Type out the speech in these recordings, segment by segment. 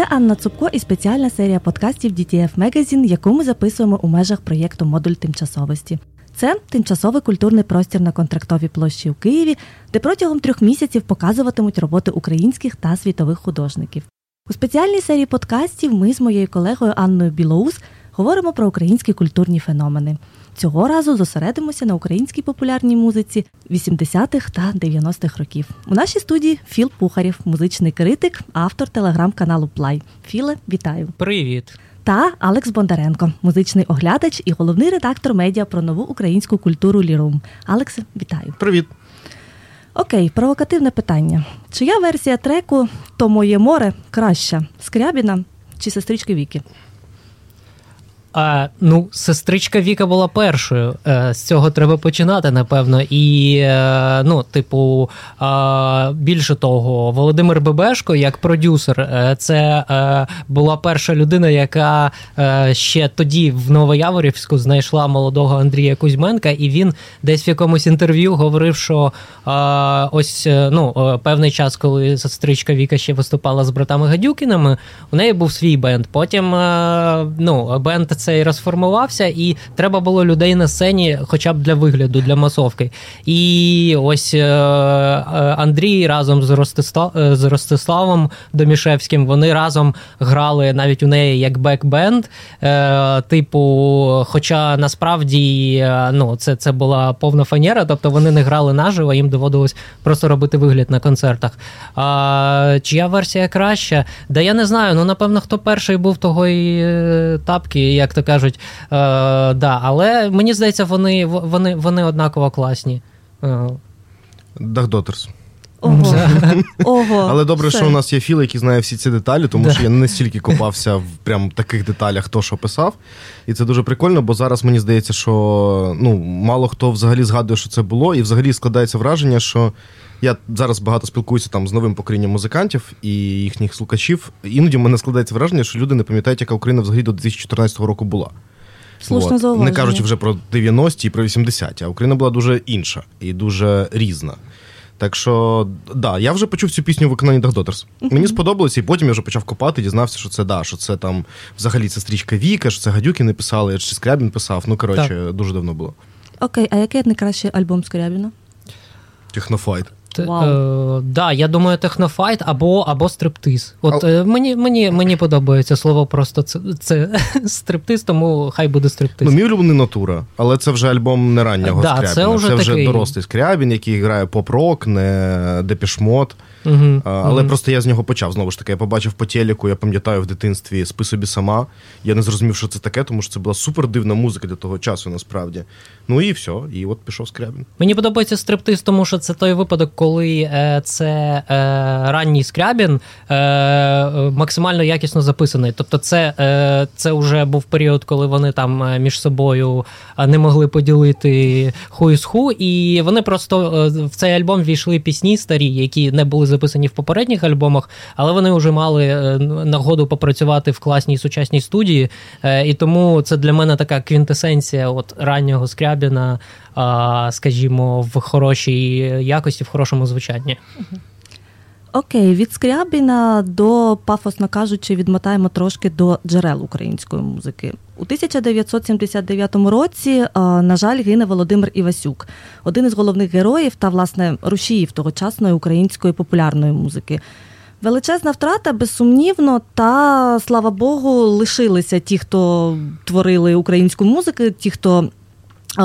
Це Анна Цупко і спеціальна серія подкастів DTF Magazine, яку ми записуємо у межах проєкту Модуль тимчасовості. Це тимчасовий культурний простір на контрактовій площі у Києві, де протягом трьох місяців показуватимуть роботи українських та світових художників. У спеціальній серії подкастів ми з моєю колегою Анною Білоус говоримо про українські культурні феномени. Цього разу зосередимося на українській популярній музиці 80-х та 90-х років. У нашій студії Філ Пухарів, музичний критик, автор телеграм-каналу Плай. Філе, вітаю! Привіт! Та Алекс Бондаренко, музичний оглядач і головний редактор медіа про нову українську культуру Лірум. Алексе, вітаю! Привіт! Окей, провокативне питання. Чия версія треку То моє море краща? Скрябіна чи сестрички Віки? А, Ну, сестричка Віка була першою. Е, з цього треба починати, напевно. І, е, ну, типу, більше того, Володимир Бебешко, як продюсер, е, це була перша людина, яка ще тоді в Новояворівську знайшла молодого Андрія Кузьменка, і він десь в якомусь інтерв'ю говорив, що ось ну, певний час, коли сестричка Віка ще виступала з братами Гадюкінами, у неї був свій бенд. Потім ну, бенд цей розформувався, і треба було людей на сцені, хоча б для вигляду, для масовки. І ось е, е, Андрій разом з Ростислав, е, з Ростиславом Домішевським вони разом грали навіть у неї як бек-бенд. Типу, хоча насправді ну, це це була повна фанера, тобто вони не грали наживо, їм доводилось просто робити вигляд на концертах. А, Чия версія краща? Да я не знаю. Ну, напевно, хто перший був того і тапки, як як то кажуть. Е, да, Але мені здається, вони вони, вони однаково класні. Дагдотерс. Ого. Ого. Але добре, все. що у нас є філ, який знає всі ці деталі, тому да. що я не настільки копався в прям таких деталях, хто що писав. І це дуже прикольно, бо зараз мені здається, що ну, мало хто взагалі згадує, що це було, і взагалі складається враження, що я зараз багато спілкуюся там з новим поколінням музикантів і їхніх слухачів. Іноді в мене складається враження, що люди не пам'ятають, яка Україна взагалі до 2014 року була. Слушно От. Не кажучи вже про 90-ті і про 80-ті, а Україна була дуже інша і дуже різна. Так що, да, я вже почув цю пісню в виконанні Дагдотерс. Uh-huh. Мені сподобалося, і потім я вже почав копати, дізнався, що це да, що це там взагалі це стрічка Віка, що це Гадюки не писали, чи Скрябін писав. Ну, коротше, дуже давно було. Окей, а який найкращий альбом Скрябіна? Технофайт. Е, да, я думаю, технофайт або або стриптиз. От е, мені мені, мені подобається слово просто це це стриптиз, тому хай буде стриптиз. Ну, мій улюблений натура, але це вже альбом не раннього да, Скрябіна. Це вже, це вже такий... дорослий скрябін, який грає поп-рок, не депішмот. Угу, Але угу. просто я з нього почав. Знову ж таки, я побачив по телеку, я пам'ятаю в дитинстві спи собі сама. Я не зрозумів, що це таке, тому що це була супер дивна музика для того часу, насправді. Ну і все, і от пішов скрябін. Мені подобається стриптиз, тому що це той випадок, коли е, це е, ранній скрябін е, максимально якісно записаний. Тобто, це це вже був період, коли вони там між собою не могли поділити ху з ху, і вони просто в цей альбом війшли пісні старі, які не були записані в попередніх альбомах, але вони вже мали нагоду попрацювати в класній сучасній студії. І тому це для мене така квінтесенція от раннього Скрябіна, скажімо, в хорошій якості, в хорошому звучанні. Окей, від Скрябіна до пафосно кажучи, відмотаємо трошки до джерел української музики. У 1979 році, на жаль, гине Володимир Івасюк, один із головних героїв та власне рушіїв тогочасної української популярної музики. Величезна втрата, безсумнівно, та слава Богу, лишилися ті, хто творили українську музику, ті, хто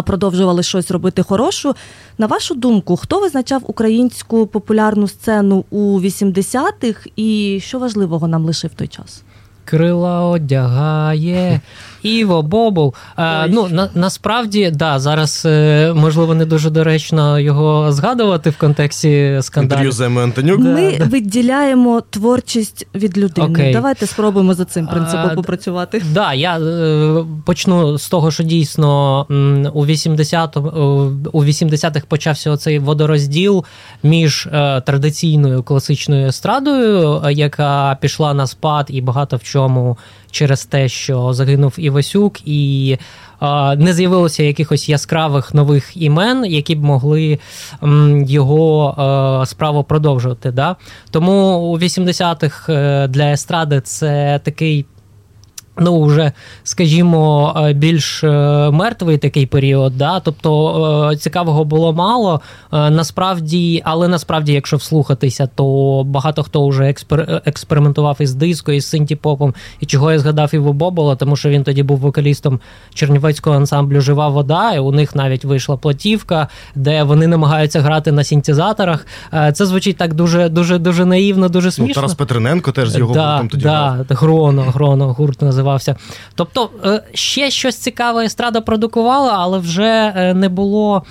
продовжували щось робити хорошу. На вашу думку, хто визначав українську популярну сцену у 80-х і що важливого нам лишив той час? Крила одягає Іво, Бобул. А, ну на, насправді да, зараз е, можливо не дуже доречно його згадувати в контексті скандалів. Антонюк. Ми да, виділяємо творчість від людини. Окей. Давайте спробуємо за цим принципом а, попрацювати. Да, я е, почну з того, що дійсно у 80 у 80-х почався оцей водорозділ між е, традиційною класичною естрадою, яка пішла на спад і багато в чому через те, що загинув Івасюк, і не з'явилося якихось яскравих нових імен, які б могли його справу продовжувати. Да? Тому у 80-х е, для естради це такий Ну, вже, скажімо, е, більш е, мертвий такий період, да? тобто е, цікавого було мало. Насправді, але насправді, якщо вслухатися, то багато хто вже експер... експериментував із диско, із синтіпопом, і чого я згадав Іво Бобола, тому що він тоді був вокалістом чернівецького ансамблю Жива вода, і у них навіть вийшла платівка, де вони намагаються грати на синтезаторах. Це звучить так дуже дуже дуже наївно, дуже смішно. Ну, Тарас Петрененко теж з його да, гуртом тоді. Да, Гроно, Гроно, гурт називається називався. Тобто е, ще щось цікаве естрада продукувала, але вже е, не було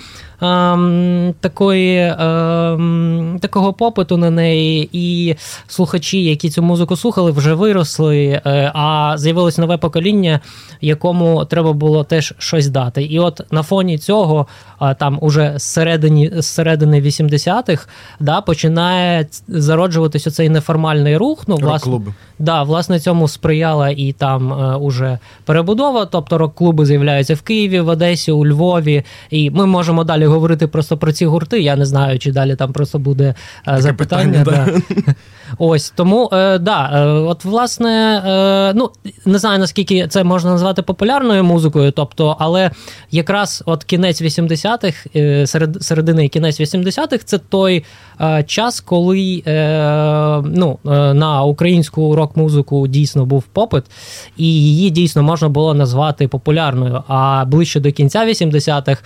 такої, ем, такого попиту на неї, і слухачі, які цю музику слухали, вже виросли, е, а з'явилось нове покоління, якому треба було теж щось дати. І от на фоні цього, там уже з середини, 80-х да, починає зароджуватися цей неформальний рух. Ну, власне, да, власне, цьому сприяла і там е, уже перебудова. Тобто рок-клуби з'являються в Києві, в Одесі, у Львові. І ми можемо далі далі говорити просто про ці гурти. Я не знаю, чи далі там просто буде е, Таке запитання. Питання, да. Ось тому е, да, е, от власне, е, ну не знаю наскільки це можна назвати популярною музикою, тобто, але якраз от кінець 80-х, е, серед середини і кінець 80-х це той е, час, коли е, ну, на українську рок-музику дійсно був попит, і її дійсно можна було назвати популярною. А ближче до кінця 80-х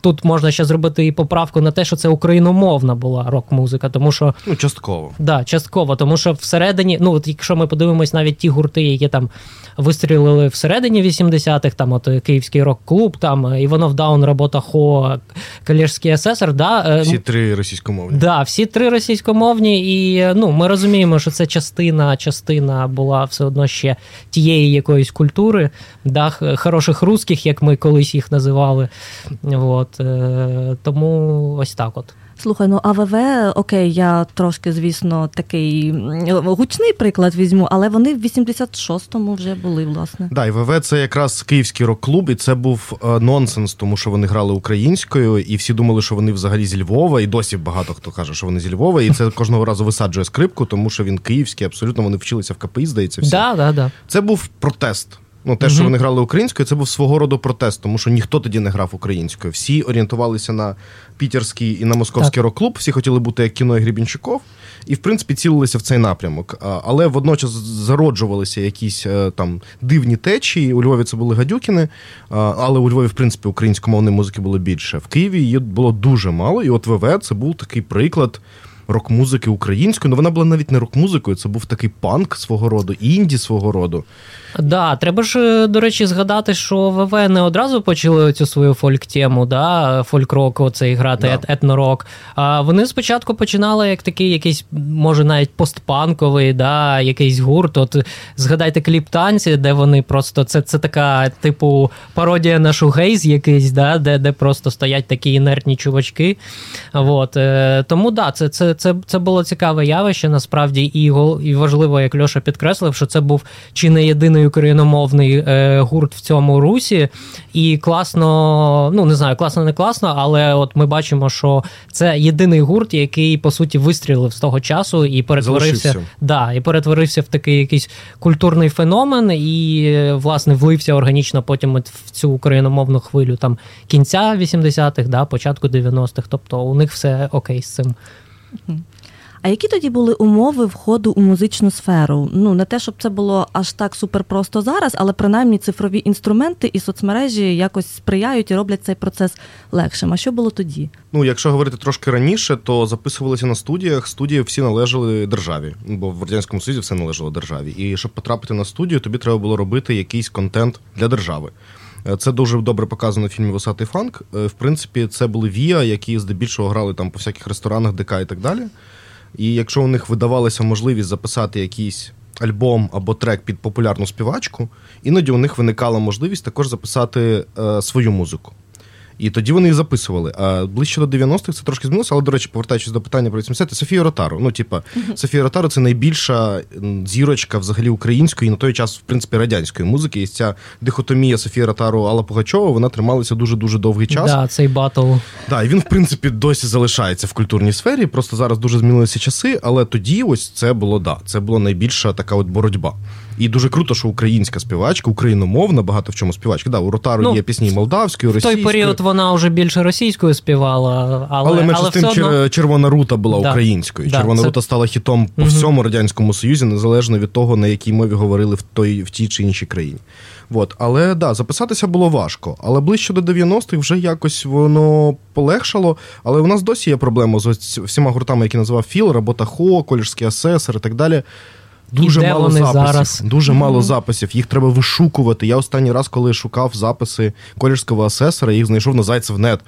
тут можна ще зробити і поправку на те, що це україномовна була рок-музика, тому що ну, частково. Да, частково, тому що всередині, ну от якщо ми подивимось навіть ті гурти, які там вистрілили всередині 80-х, там от Київський рок-клуб, там Іванов Даун, робота Хо, Калєжський асесор, да, е, всі три російськомовні. Да, всі три російськомовні, і ну ми розуміємо, що це частина, частина була все одно ще тієї якоїсь культури, да, хороших русських, як ми колись їх називали. От, е, Тому ось так от. Слухай, ну АВВ, окей, я трошки, звісно, такий гучний приклад візьму, але вони в 86-му вже були, власне. Да, і ВВ це якраз київський рок-клуб, і це був е, нонсенс, тому що вони грали українською, і всі думали, що вони взагалі зі Львова, і досі багато хто каже, що вони зі Львова, і це кожного разу висаджує скрипку, тому що він київський, абсолютно вони вчилися в КПІ, здається. всі. Да, да, да. Це був протест. Ну, те, що вони грали українською, це був свого роду протест, тому що ніхто тоді не грав українською. Всі орієнтувалися на пітерський і на московський рок-клуб, всі хотіли бути як кіно і Грібінчуков, і в принципі цілилися в цей напрямок. Але водночас зароджувалися якісь е, там дивні течії. У Львові це були гадюкіни, але у Львові, в принципі, українськомовної музики було більше. В Києві її було дуже мало, і от ВВ це був такий приклад рок-музики української. Ну вона була навіть не рок-музикою, це був такий панк свого роду, інді свого роду. Да, треба ж, е, до речі, згадати, що ВВ не одразу почали цю свою фольк-тему, да, фольк-рок, оцей грати да. етнорок. А вони спочатку починали як такий якийсь, може, навіть постпанковий, да, якийсь гурт. От згадайте кліп танці, де вони просто це це така, типу, пародія на шугейз якийсь, да, де де просто стоять такі інертні чувачки. От. Е, тому да, це це, це, це було цікаве явище, насправді, і і важливо, як Льоша підкреслив, що це був чи не єдиний єдиний україномовний е, гурт в цьому русі, і класно, ну не знаю, класно, не класно, але от ми бачимо, що це єдиний гурт, який по суті вистрілив з того часу і перетворився да, і перетворився в такий якийсь культурний феномен, і власне влився органічно потім в цю україномовну хвилю там кінця 80-х, да, початку 90-х. Тобто у них все окей з цим. А які тоді були умови входу у музичну сферу? Ну не те, щоб це було аж так супер просто зараз, але принаймні цифрові інструменти і соцмережі якось сприяють і роблять цей процес легшим. А що було тоді? Ну, якщо говорити трошки раніше, то записувалися на студіях. Студії всі належали державі, бо в радянському Союзі все належало державі. І щоб потрапити на студію, тобі треба було робити якийсь контент для держави. Це дуже добре показано в фільмі Висатий фанк. В принципі, це були Віа, які здебільшого грали там по всяких ресторанах, ДК і так далі. І якщо у них видавалася можливість записати якийсь альбом або трек під популярну співачку, іноді у них виникала можливість також записати е, свою музику. І тоді вони їх записували. А ближче до 90-х це трошки змінилося, але, до речі, повертаючись до питання про 80 Софія Ротару. Ну, типа. Софія Ротару це найбільша зірочка взагалі української і на той час, в принципі, радянської музики. І ця дихотомія Софія Ротару Алла Пугачова, вона трималася дуже-дуже довгий час. Да, цей батл. Да, і він, в принципі, досі залишається в культурній сфері. Просто зараз дуже змінилися часи, але тоді ось це було да. Це була найбільша така от боротьба. І дуже круто, що українська співачка, україномовна, багато в чому співачка. Да, у Ротару ну, є пісні молдавською, російською. В той період вона вже більше російською співала, але але, менше з тим одно... Червона рута була да. українською. Да, Червона це... рута стала хітом по угу. всьому радянському союзі, незалежно від того, на якій мові говорили в той в тій чи іншій країні. От. Але да, записатися було важко. Але ближче до 90-х вже якось воно полегшало. Але у нас досі є проблема з всіма гуртами, які називав Філ, робота Хо, коліжський асесор і так далі. Дуже мало вони записів. Зараз? Дуже mm-hmm. мало записів. Їх треба вишукувати. Я останній раз, коли шукав записи колірського асесора, їх знайшов на Зайцевнет.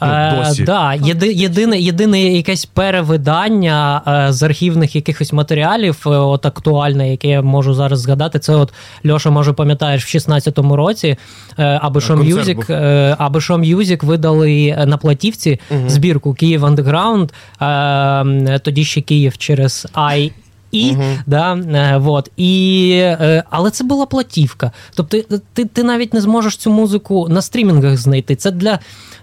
Ну, е, да, єди, єдине, єдине якесь перевидання е, з архівних якихось матеріалів, е, от актуальне, яке я можу зараз згадати, це от Льоша, може, пам'ятаєш, в 16-му році аби Мюзик, аби що Мюзик видали на платівці угу. збірку Київ Андеграунд, тоді ще Київ через Ай і uh да, е, вот, і, е, але це була платівка. Тобто ти ти навіть не зможеш цю музику на стрімінгах знайти. Це для,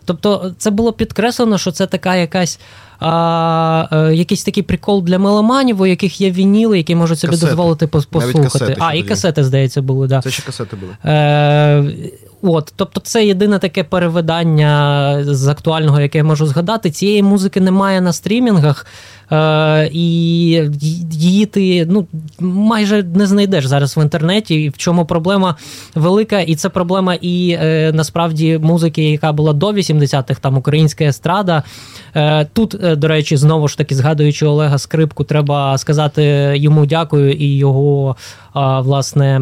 Тобто це було підкреслено, що це така якась а, а, е, якийсь такий прикол для меломанів, у яких є вініли, які можуть собі касети. дозволити послухати. Касети, а, і касети, здається, були. Да. Це ще касети були. Е, От, Тобто, це єдине таке перевидання з актуального, яке я можу згадати. Цієї музики немає на стрімінгах. Е, І її ти ну, майже не знайдеш зараз в інтернеті. В чому проблема велика, і це проблема і е, насправді музики, яка була до 80-х, там українська естрада. Е, Тут, до речі, знову ж таки, згадуючи Олега Скрипку, треба сказати йому дякую і його власне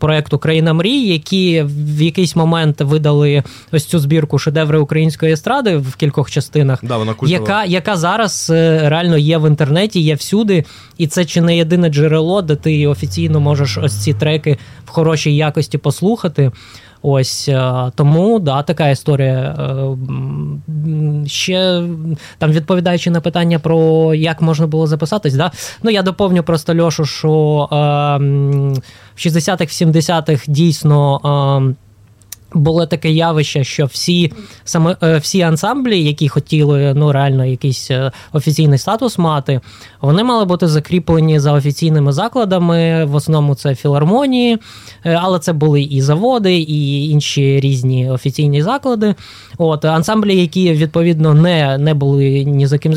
проєкту Країна мрій, які в якийсь момент видали ось цю збірку шедеври української естради в кількох частинах, да, вона яка яка зараз е, реально є в інтернеті, є всюди, і це чи не єдине джерело, де ти офіційно можеш ось ці треки в хорошій якості послухати. Ось е, тому да, така історія. Е, ще там відповідаючи на питання про як можна було записатись, да? ну я доповню просто Льошу, що е, в 60-х, 70-х дійсно. Було таке явище, що всі саме всі ансамблі, які хотіли ну реально якийсь офіційний статус мати, вони мали бути закріплені за офіційними закладами. В основному це філармонії, е, але це були і заводи, і інші різні офіційні заклади. От ансамблі, які відповідно не не були ні за ким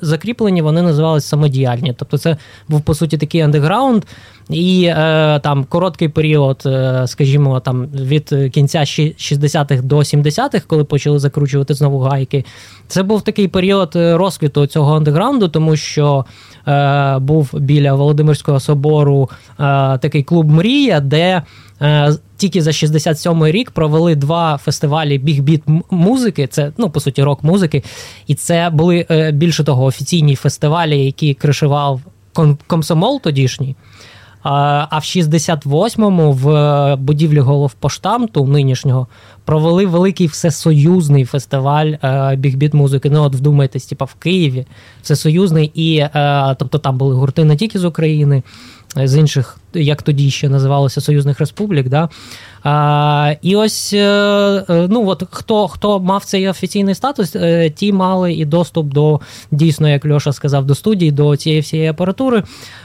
закріплені, вони називалися самодіяльні. Тобто, це був по суті такий андеграунд. І е, там короткий період, е, скажімо, там від кінця 60-х до 70-х, коли почали закручувати знову гайки, це був такий період е, розквіту цього андеграунду, тому що е, був біля Володимирського собору е, такий клуб Мрія, де е, тільки за 67-й рік провели два фестивалі бігбіт музики. Це ну по суті рок музики, і це були е, більше того офіційні фестивалі, які кришував комсомол тодішній. А в 68-му в будівлі головпоштамту нинішнього провели великий всесоюзний фестиваль е, бігбіт музики. Ну от вдумайтесь, типа в Києві всесоюзний, і е, тобто там були гурти не тільки з України, з інших, як тоді ще називалося Союзних Республік. Да? А, І ось е, ну от хто хто мав цей офіційний статус, ті мали і доступ до дійсно, як Льоша сказав, до студії, до цієї всієї апаратури.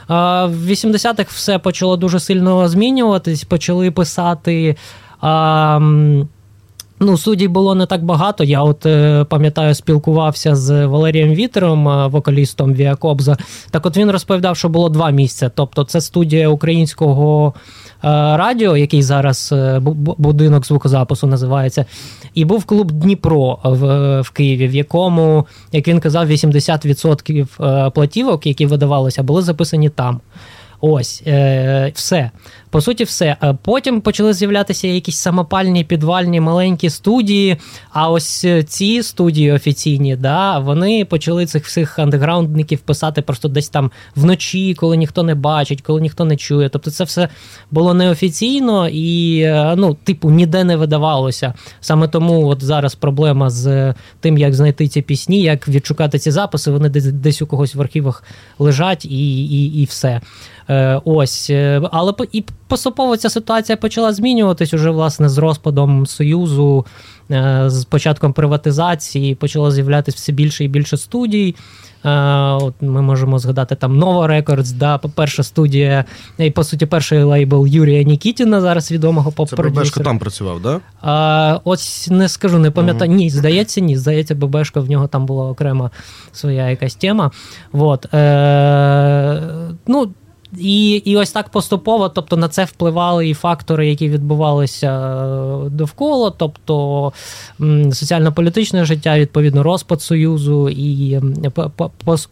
А, В 80-х все почало дуже сильно змінюватись, почали писати. А, Ну, суддів було не так багато. Я от е, пам'ятаю, спілкувався з Валерієм Вітером, е, вокалістом Віакобза. Так от він розповідав, що було два місця. Тобто, це студія українського е, радіо, який зараз будинок звукозапису називається. І був клуб Дніпро в, в Києві, в якому, як він казав, 80% е, платівок, які видавалися, були записані там. Ось, е, все. По суті, все. Е, потім почали з'являтися якісь самопальні підвальні маленькі студії. А ось е, ці студії офіційні, да, вони почали цих всіх андеграундників писати просто десь там вночі, коли ніхто не бачить, коли ніхто не чує. Тобто, це все було неофіційно і, ну, типу, ніде не видавалося. Саме тому от зараз проблема з тим, як знайти ці пісні, як відшукати ці записи. Вони десь десь у когось в архівах лежать і, і, і все. Е, ось, е, але і поступово ця ситуація почала змінюватись уже власне з розпадом союзу, е, з початком приватизації почало з'являтися все більше і більше студій. От Ми можемо згадати там Nova Records, да, перша студія, і по суті, перший лейбл Юрія Нікітіна, зараз відомого поп-продюсера. Бебешко там працював, да? А, Ось не скажу, не пам'ятаю. Ні, здається, ні. Здається, Бебешко, в нього там була окрема своя якась тема. Вот. Е, ну, і і ось так поступово, тобто на це впливали і фактори, які відбувалися е, довкола, тобто соціально-політичне життя, відповідно, розпад Союзу, і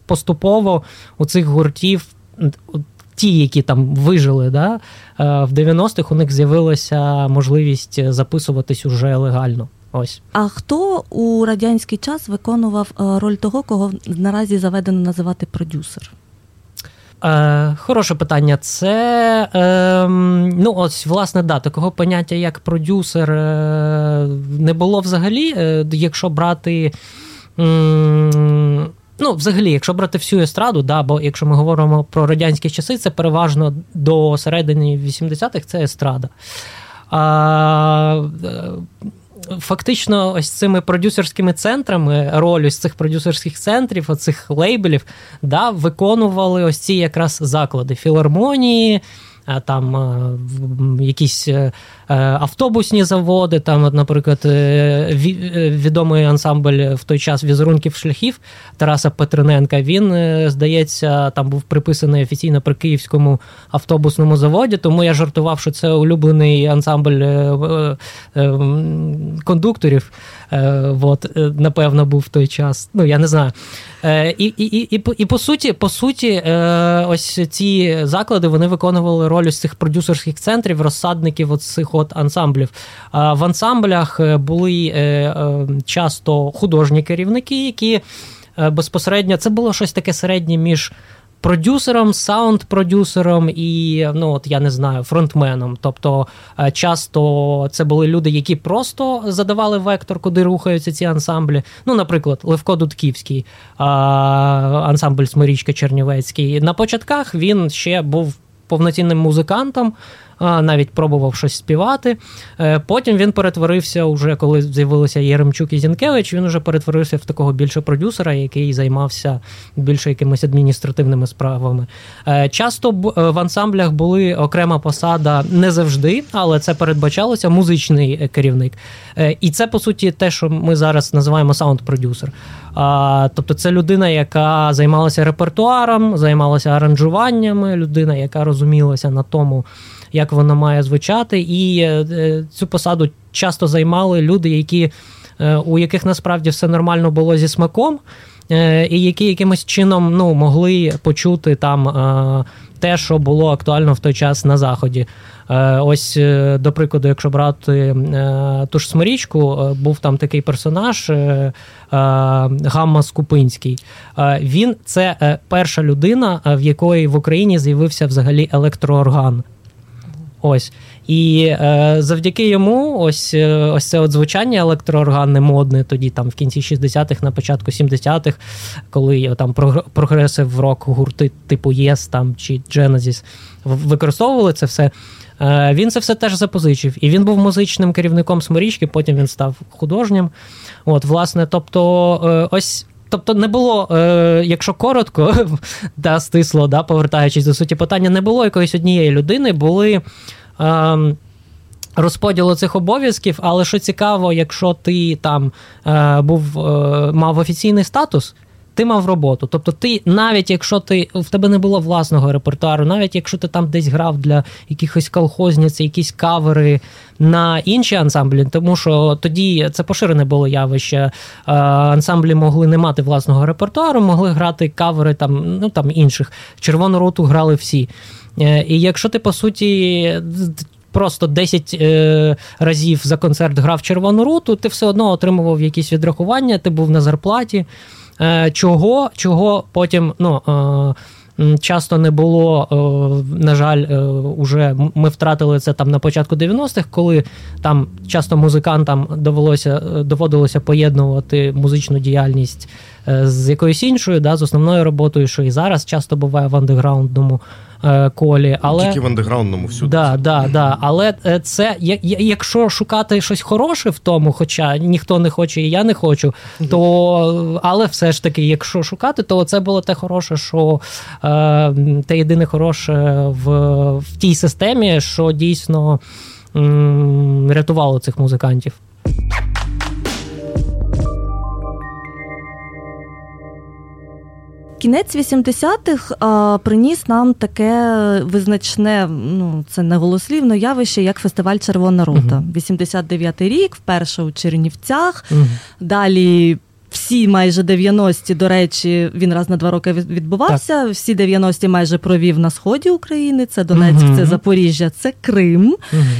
поступово у цих гуртів. Ті, які там вижили, да, е, в 90-х у них з'явилася можливість записуватись уже легально. Ось. А хто у радянський час виконував е, роль того, кого наразі заведено називати продюсер? Е, Хороше питання. Це е, ну ось власне да, такого поняття як продюсер е, не було взагалі. Е, якщо брати. М- Ну, взагалі, якщо брати всю естраду, да, бо якщо ми говоримо про радянські часи, це переважно до середини 80-х це естрада. А, фактично, ось цими продюсерськими центрами, роль ось цих продюсерських центрів, оцих лейбелів, да, виконували ось ці якраз заклади філармонії. Там якісь е, Е, автобусні заводи. Там, наприклад, е, е, відомий ансамбль в той час візерунків шляхів Тараса Петриненка. Він, здається, там був приписаний офіційно при Київському автобусному заводі. Тому я жартував, що це улюблений ансамбль кондукторів. От, напевно, був в той час. Ну, я не знаю. І і, і, і, по суті, по суті, ось ці заклади вони виконували роль ось цих продюсерських центрів, розсадників оцих от ансамблів. В ансамблях е, були е, е, часто художні керівники, які безпосередньо це було щось таке середнє між. Продюсером, саунд-продюсером і, ну от я не знаю, фронтменом. Тобто часто це були люди, які просто задавали вектор, куди рухаються ці ансамблі. Ну, наприклад, Левко Дудківський, ансамбль Смирічка Чернівецький. На початках він ще був повноцінним музикантом навіть пробував щось співати. Е, потім він перетворився, уже коли з'явилися Єремчук і Зінкевич, він вже перетворився в такого більше продюсера, який займався більше якимись адміністративними справами. Е, часто е, в ансамблях були окрема посада не завжди, але це передбачалося музичний керівник. І це, по суті, те, що ми зараз називаємо саунд-продюсер. Тобто, це людина, яка займалася репертуаром, займалася аранжуваннями, людина, яка розумілася на тому як вона має звучати, і е, е, цю посаду часто займали люди, які, е, у яких насправді все нормально було зі смаком. І які якимось чином ну, могли почути там те, що було актуально в той час на заході. Ось, до прикладу, якщо брати ту ж смирічку, був там такий персонаж Гамма Скупинський. Він це перша людина, в якої в Україні з'явився взагалі електроорган. Ось. І е, завдяки йому, ось е, ось це от звучання електроорганне модне, тоді там в кінці 60-х, на початку 70-х, коли там прогресив рок гурти типу Yes там чи Genesis використовували це все. Е, він це все теж запозичив. І він був музичним керівником Сморічки, потім він став художнім. От, власне, тобто, е, ось. Тобто не було, е, якщо коротко, да, стисло, да, повертаючись до суті питання, не було якоїсь однієї людини, були е, розподілу цих обов'язків, але що цікаво, якщо ти там е, був, е, мав офіційний статус, ти мав роботу. Тобто, ти, навіть якщо ти в тебе не було власного репертуару, навіть якщо ти там десь грав для якихось колхозниць, якісь кавери на інші ансамблі, тому що тоді це поширене було явище. Е, ансамблі могли не мати власного репертуару, могли грати кавери там, ну там інших. Червону роту грали всі. Е, і якщо ти по суті. Просто 10 е, разів за концерт грав червону руту, ти все одно отримував якісь відрахування, ти був на зарплаті. Е, Чого чого потім ну, е, часто не було, е, на жаль, уже ми втратили це там на початку 90-х, коли там часто музикантам довелося, доводилося поєднувати музичну діяльність з якоюсь іншою, да, з основною роботою, що і зараз часто буває в андеграундному колі. Але... Тільки в андеграундному всюди. Да, да, да. Але е, це якщо шукати щось хороше в тому, хоча ніхто не хоче, і я не хочу, то але все ж таки, якщо шукати, то це було те хороше, що е, те єдине хороше в, в тій системі, що дійсно м, рятувало цих музикантів. Кінець 80-х а, приніс нам таке визначне, ну це не голослівно явище, як фестиваль Червона рота. Uh-huh. 89-й рік, вперше у Чернівцях. Uh-huh. Далі. Всі майже 90-ті, до речі, він раз на два роки відбувався. Так. Всі 90-ті майже провів на сході України. Це Донецьк, uh-huh. це Запоріжжя, це Крим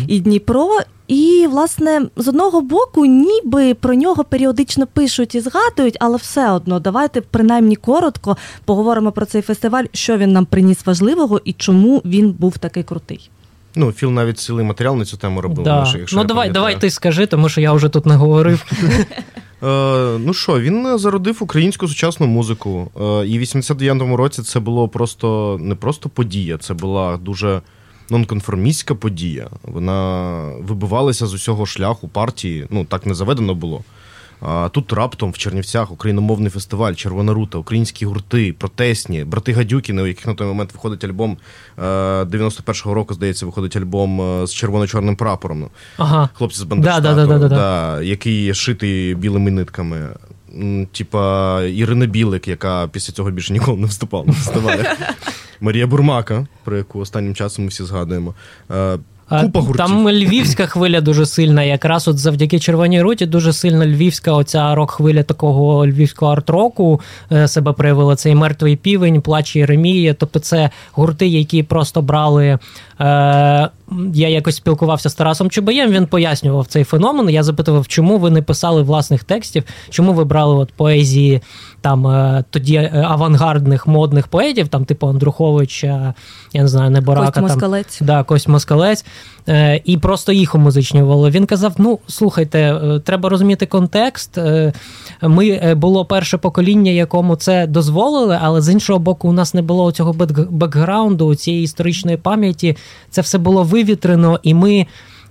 і Дніпро. І, власне, з одного боку, ніби про нього періодично пишуть і згадують, але все одно давайте принаймні коротко поговоримо про цей фестиваль, що він нам приніс важливого і чому він був такий крутий. Ну, Філ навіть цілий матеріал на цю тему робив. Да. Може, якщо Ну, давай давай ти скажи, тому що я вже тут не говорив. Е, ну що, він зародив українську сучасну музику. Е, і в 89-му році це було просто не просто подія, це була дуже нонконформістська подія. Вона вибивалася з усього шляху партії. Ну так не заведено було. А тут раптом в Чернівцях україномовний фестиваль, Червона рута, українські гурти, протестні, брати Гадюкіни, у яких на той момент виходить альбом 91-го року, здається, виходить альбом е, з червоно-чорним прапором. Ага. Хлопці з Бандерштату, да, да, да, да, який шитий білими нитками типа Ірина Білик, яка після цього більше ніколи не фестивалях. Марія Бурмака, про яку останнім часом ми всі згадуємо. Купа гуртів. Там львівська хвиля дуже сильна. Якраз от завдяки червоній руті дуже сильна львівська оця рок-хвиля такого львівського арт-року е, себе проявила. Цей мертвий півень, плач Єремія. Тобто це гурти, які просто брали. Е, Я якось спілкувався з Тарасом Чубаєм, він пояснював цей феномен. Я запитував, чому ви не писали власних текстів, чому ви брали от поезії там е, тоді е, авангардних модних поетів, там типу Андруховича, я не знаю, Неборака. Кость Москалець. Да, Кость Москалець. Е, і просто їх умузичнювали. Він казав: ну, слухайте, треба розуміти контекст. Ми було перше покоління, якому це дозволили, але з іншого боку, у нас не було цього бекграунду, цієї історичної пам'яті. Це все було вивітрено, і ми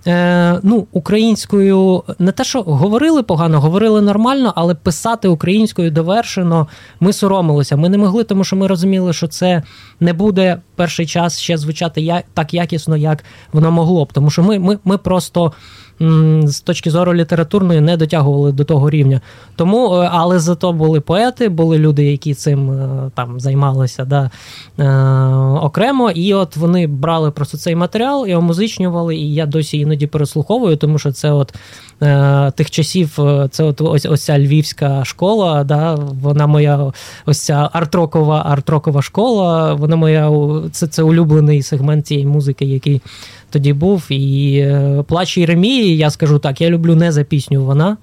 е, ну, українською не те, що говорили погано, говорили нормально, але писати українською довершено ми соромилися. Ми не могли, тому що ми розуміли, що це не буде перший час ще звучати так якісно, як воно могло б. Тому що ми, ми, ми просто з точки зору літературної не дотягували до того рівня. Тому, е, але зато були поети, були люди, які цим е, там займалися да, е, окремо. І от вони брали просто цей матеріал і омузичнювали. І я досі іноді переслуховую, тому що це от тих часів, це от ось ось ця львівська школа. да, Вона моя ось ця артрокова артрокова школа. Вона моя це, це улюблений сегмент цієї музики, який тоді був. І е, плач Єремії, я скажу так, я люблю не за пісню вона.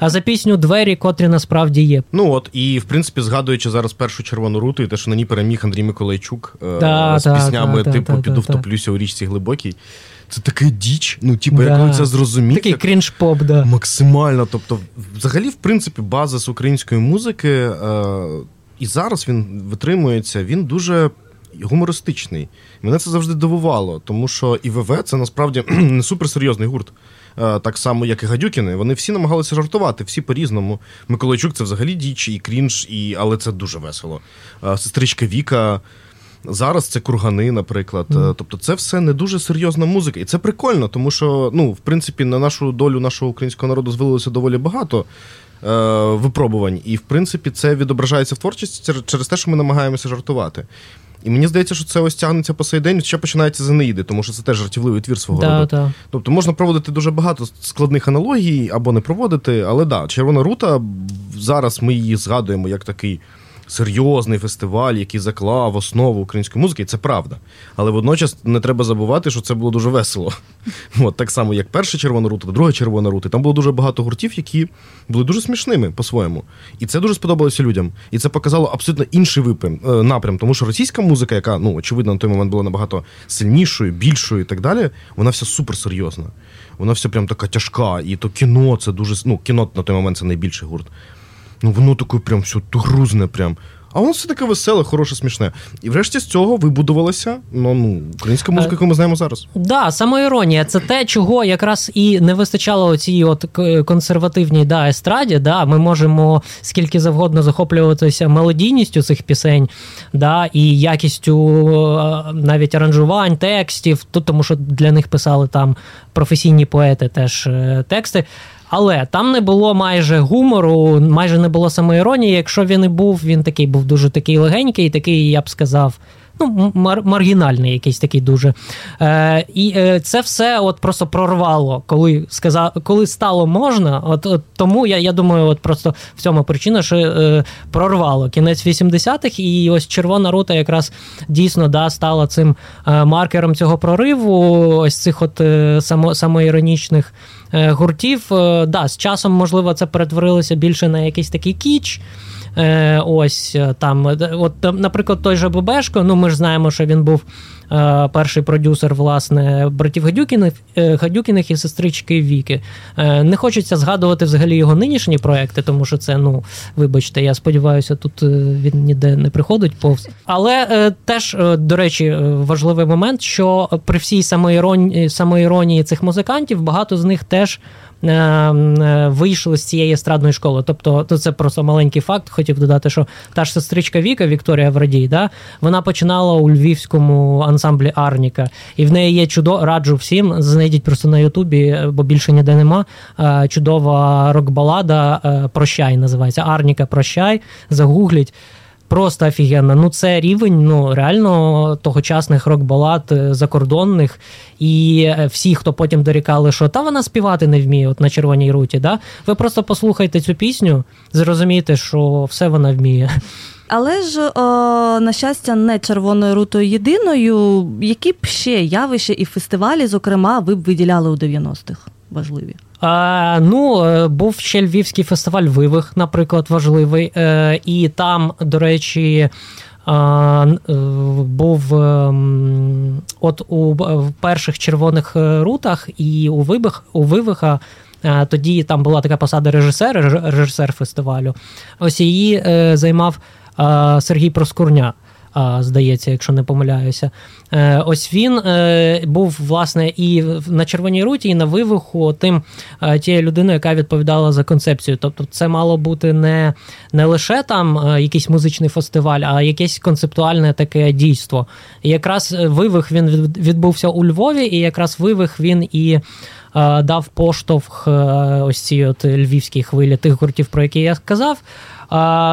А за пісню двері, котрі насправді є. Ну от, і в принципі, згадуючи зараз першу червону руту, і те, що на ній переміг Андрій Миколайчук е, да, з піснями, да, типу, да, піду втоплюся у річці глибокій. Це таке діч, ну, типу, як ви це зрозуміти. Такий крінж-поп, да. Максимально. Тобто, взагалі, в принципі, база з української музики, е, і зараз він витримується, він дуже гумористичний. Мене це завжди дивувало, тому що ІВВ це насправді не суперсерйозний гурт. Е, так само, як і Гадюкіни. Вони всі намагалися жартувати, всі по-різному. Миколайчук це взагалі діч і крінж, і... але це дуже весело. Е, сестричка Віка. Зараз це кургани, наприклад. Mm. Тобто, це все не дуже серйозна музика. І це прикольно, тому що, ну, в принципі, на нашу долю нашого українського народу звилося доволі багато е, випробувань. І, в принципі, це відображається в творчості через те, що ми намагаємося жартувати. І мені здається, що це ось тягнеться по сей день, ще починається з Енеїди, тому що це теж жартівливий твір свого да, роду. Да. Тобто можна проводити дуже багато складних аналогій або не проводити, але да, червона рута зараз ми її згадуємо як такий серйозний фестиваль, який заклав основу української музики, це правда. Але водночас не треба забувати, що це було дуже весело. От Так само, як перша червона рута, друга червона рута. Там було дуже багато гуртів, які були дуже смішними по-своєму. І це дуже сподобалося людям. І це показало абсолютно інший випрям, е, напрям. Тому що російська музика, яка, ну, очевидно, на той момент була набагато сильнішою, більшою і так далі, вона вся суперсерйозна. Вона вся прям така тяжка. І то кіно це дуже. Ну, кіно на той момент це найбільший гурт. Ну воно таке прям все грузне прям. А воно все таке веселе, хороше, смішне. І врешті з цього вибудувалася ну, ну, українська музика, яку ми знаємо зараз. Так, да, самоіронія. Це те, чого якраз і не вистачало цій от консервативній да, естраді. Да, Ми можемо скільки завгодно захоплюватися мелодійністю цих пісень, да, і якістю навіть аранжувань, текстів, тому що для них писали там професійні поети теж е, тексти. Але там не було майже гумору, майже не було самоіронії. Якщо він і був, він такий був дуже такий легенький, такий, я б сказав. Ну, мар- маргінальний, якийсь такий дуже. Е, І е, це все от просто прорвало, коли сказав, коли стало можна. От, от Тому я я думаю, от просто в цьому причина, що е, прорвало кінець 80-х, і ось червона рута якраз дійсно да, стала цим е, маркером цього прориву, ось цих от е, само, самоіронічних Е, гуртів. Да, З часом, можливо, це перетворилося більше на якийсь такий кіч. Е, ось там, от, наприклад, той же Бобешко, ну ми ж знаємо, що він був Е, перший продюсер власне братів Гадюкіних е, Гадюкіних і сестрички Віки. Е, не хочеться згадувати взагалі його нинішні проекти, тому що це, ну вибачте, я сподіваюся, тут він ніде не приходить повз. Але теж, до речі, важливий момент, що при всій самоіронії, самоіронії цих музикантів багато з них теж. Е, е, вийшли з цієї естрадної школи. Тобто, то це просто маленький факт. Хотів додати, що та ж сестричка Віка Вікторія Врадій, да, вона починала у львівському ансамблі Арніка, і в неї є чудо, раджу всім. Знайдіть просто на Ютубі, бо більше ніде нема. Е, чудова рок-балада Прощай називається Арніка Прощай. Загугліть. Просто офігенно. Ну, це рівень ну, реально тогочасних рок-балад е, закордонних. І е, всі, хто потім дорікали, що та вона співати не вміє от на червоній руті. Да? Ви просто послухайте цю пісню, зрозумієте, що все вона вміє. Але ж, о, на щастя, не червоною рутою єдиною. Які б ще явища і фестивалі, зокрема, ви б виділяли у 90-х важливі? Ну, е, був ще Львівський фестиваль Вивих, наприклад, важливий. Е, і там, до речі, е, був от у перших червоних рутах і у Вивих, у Вивиха. Тоді там була така посада режисера, режисер фестивалю. Ось її займав Сергій Проскурня здається, якщо не помиляюся. Е, ось він е, був власне і на червоній руті, і на вивиху тим е, тією людиною, яка відповідала за концепцію. Тобто, це мало бути не не лише там якийсь музичний фестиваль, а якесь концептуальне таке дійство. І якраз вивих він відбувся у Львові, і якраз вивих він і. Дав поштовх ось цій от львівській хвилі тих гуртів, про які я сказав.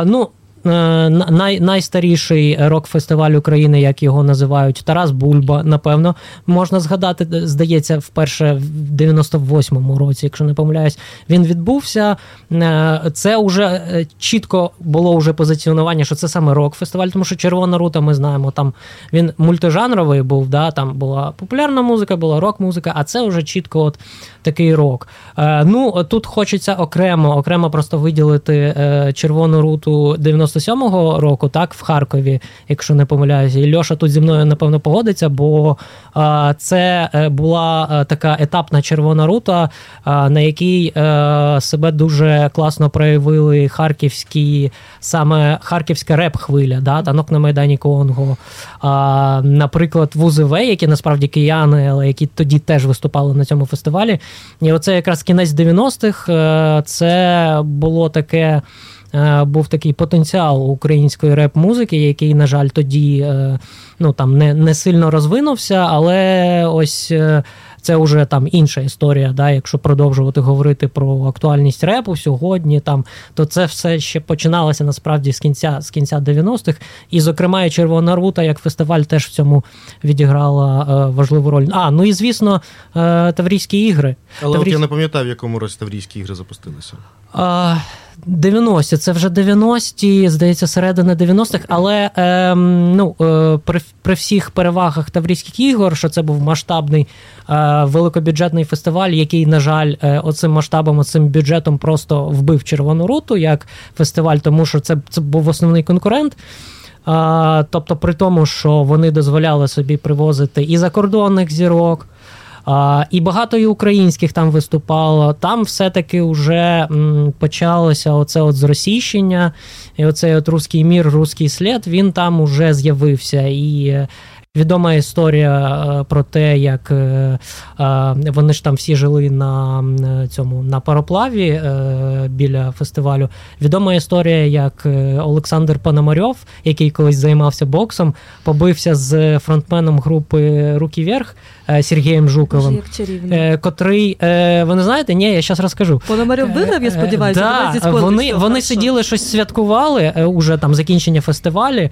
Ну, най, найстаріший рок-фестиваль України, як його називають, Тарас Бульба, напевно, можна згадати, здається, вперше в 98-му році, якщо не помиляюсь, він відбувся. Е, це вже е, чітко було вже позиціонування, що це саме рок-фестиваль, тому що Червона рута, ми знаємо, там він мультижанровий був, да, там була популярна музика, була рок-музика, а це вже чітко от такий рок. Ну, тут хочеться окремо, окремо просто виділити Червону руту 90 97-го року, так, в Харкові, якщо не помиляюся, і Льоша тут зі мною напевно погодиться, бо а, це е, була а, е, така етапна червона рута, а, на якій е, себе дуже класно проявили харківські, саме харківська реп-хвиля, да, танок на Майдані Конго. Наприклад, ВУЗВ, які насправді кияни, але які тоді теж виступали на цьому фестивалі. І оце якраз кінець 90-х, це було таке. Е, був такий потенціал української реп-музики, який, на жаль, тоді е, ну, там, не не сильно розвинувся, але ось. Це вже там інша історія. Да, Якщо продовжувати говорити про актуальність репу сьогодні, там то це все ще починалося насправді з кінця з кінця 90-х. І, зокрема, і Червона Рута як фестиваль теж в цьому відіграла е, важливу роль. А ну і звісно, е, Таврійські ігри. Але Таврій... от я не пам'ятаю, в якому році Таврійські ігри запустилися. 90-ті, це вже 90-ті, здається, середина 90-х, але е, ну, е, при при всіх перевагах Таврійських ігор, що це був масштабний е, великобюджетний фестиваль, який, на жаль, е, оцим масштабом, оцим бюджетом просто вбив Червону руту як фестиваль, тому що це, це був основний конкурент. Тобто, при тому, що вони дозволяли собі привозити і закордонних зірок. А, І багато і українських там виступало. Там все-таки вже м, почалося оце от зросійщення, і оцей от руський мір, руський слід, він там уже з'явився. І Відома історія е, про те, як е, е, вони ж там всі жили на цьому на пароплаві біля фестивалю. Відома історія, як Олександр Пономарьов, який колись займався боксом, побився з фронтменом групи Руки вверх Сергієм Жуковим, Боже, котрий ви не знаєте? Ні, я зараз розкажу. Пономарьов виграв, я сподіваюся, да, вони вони сиділи щось святкували уже там закінчення фестивалю.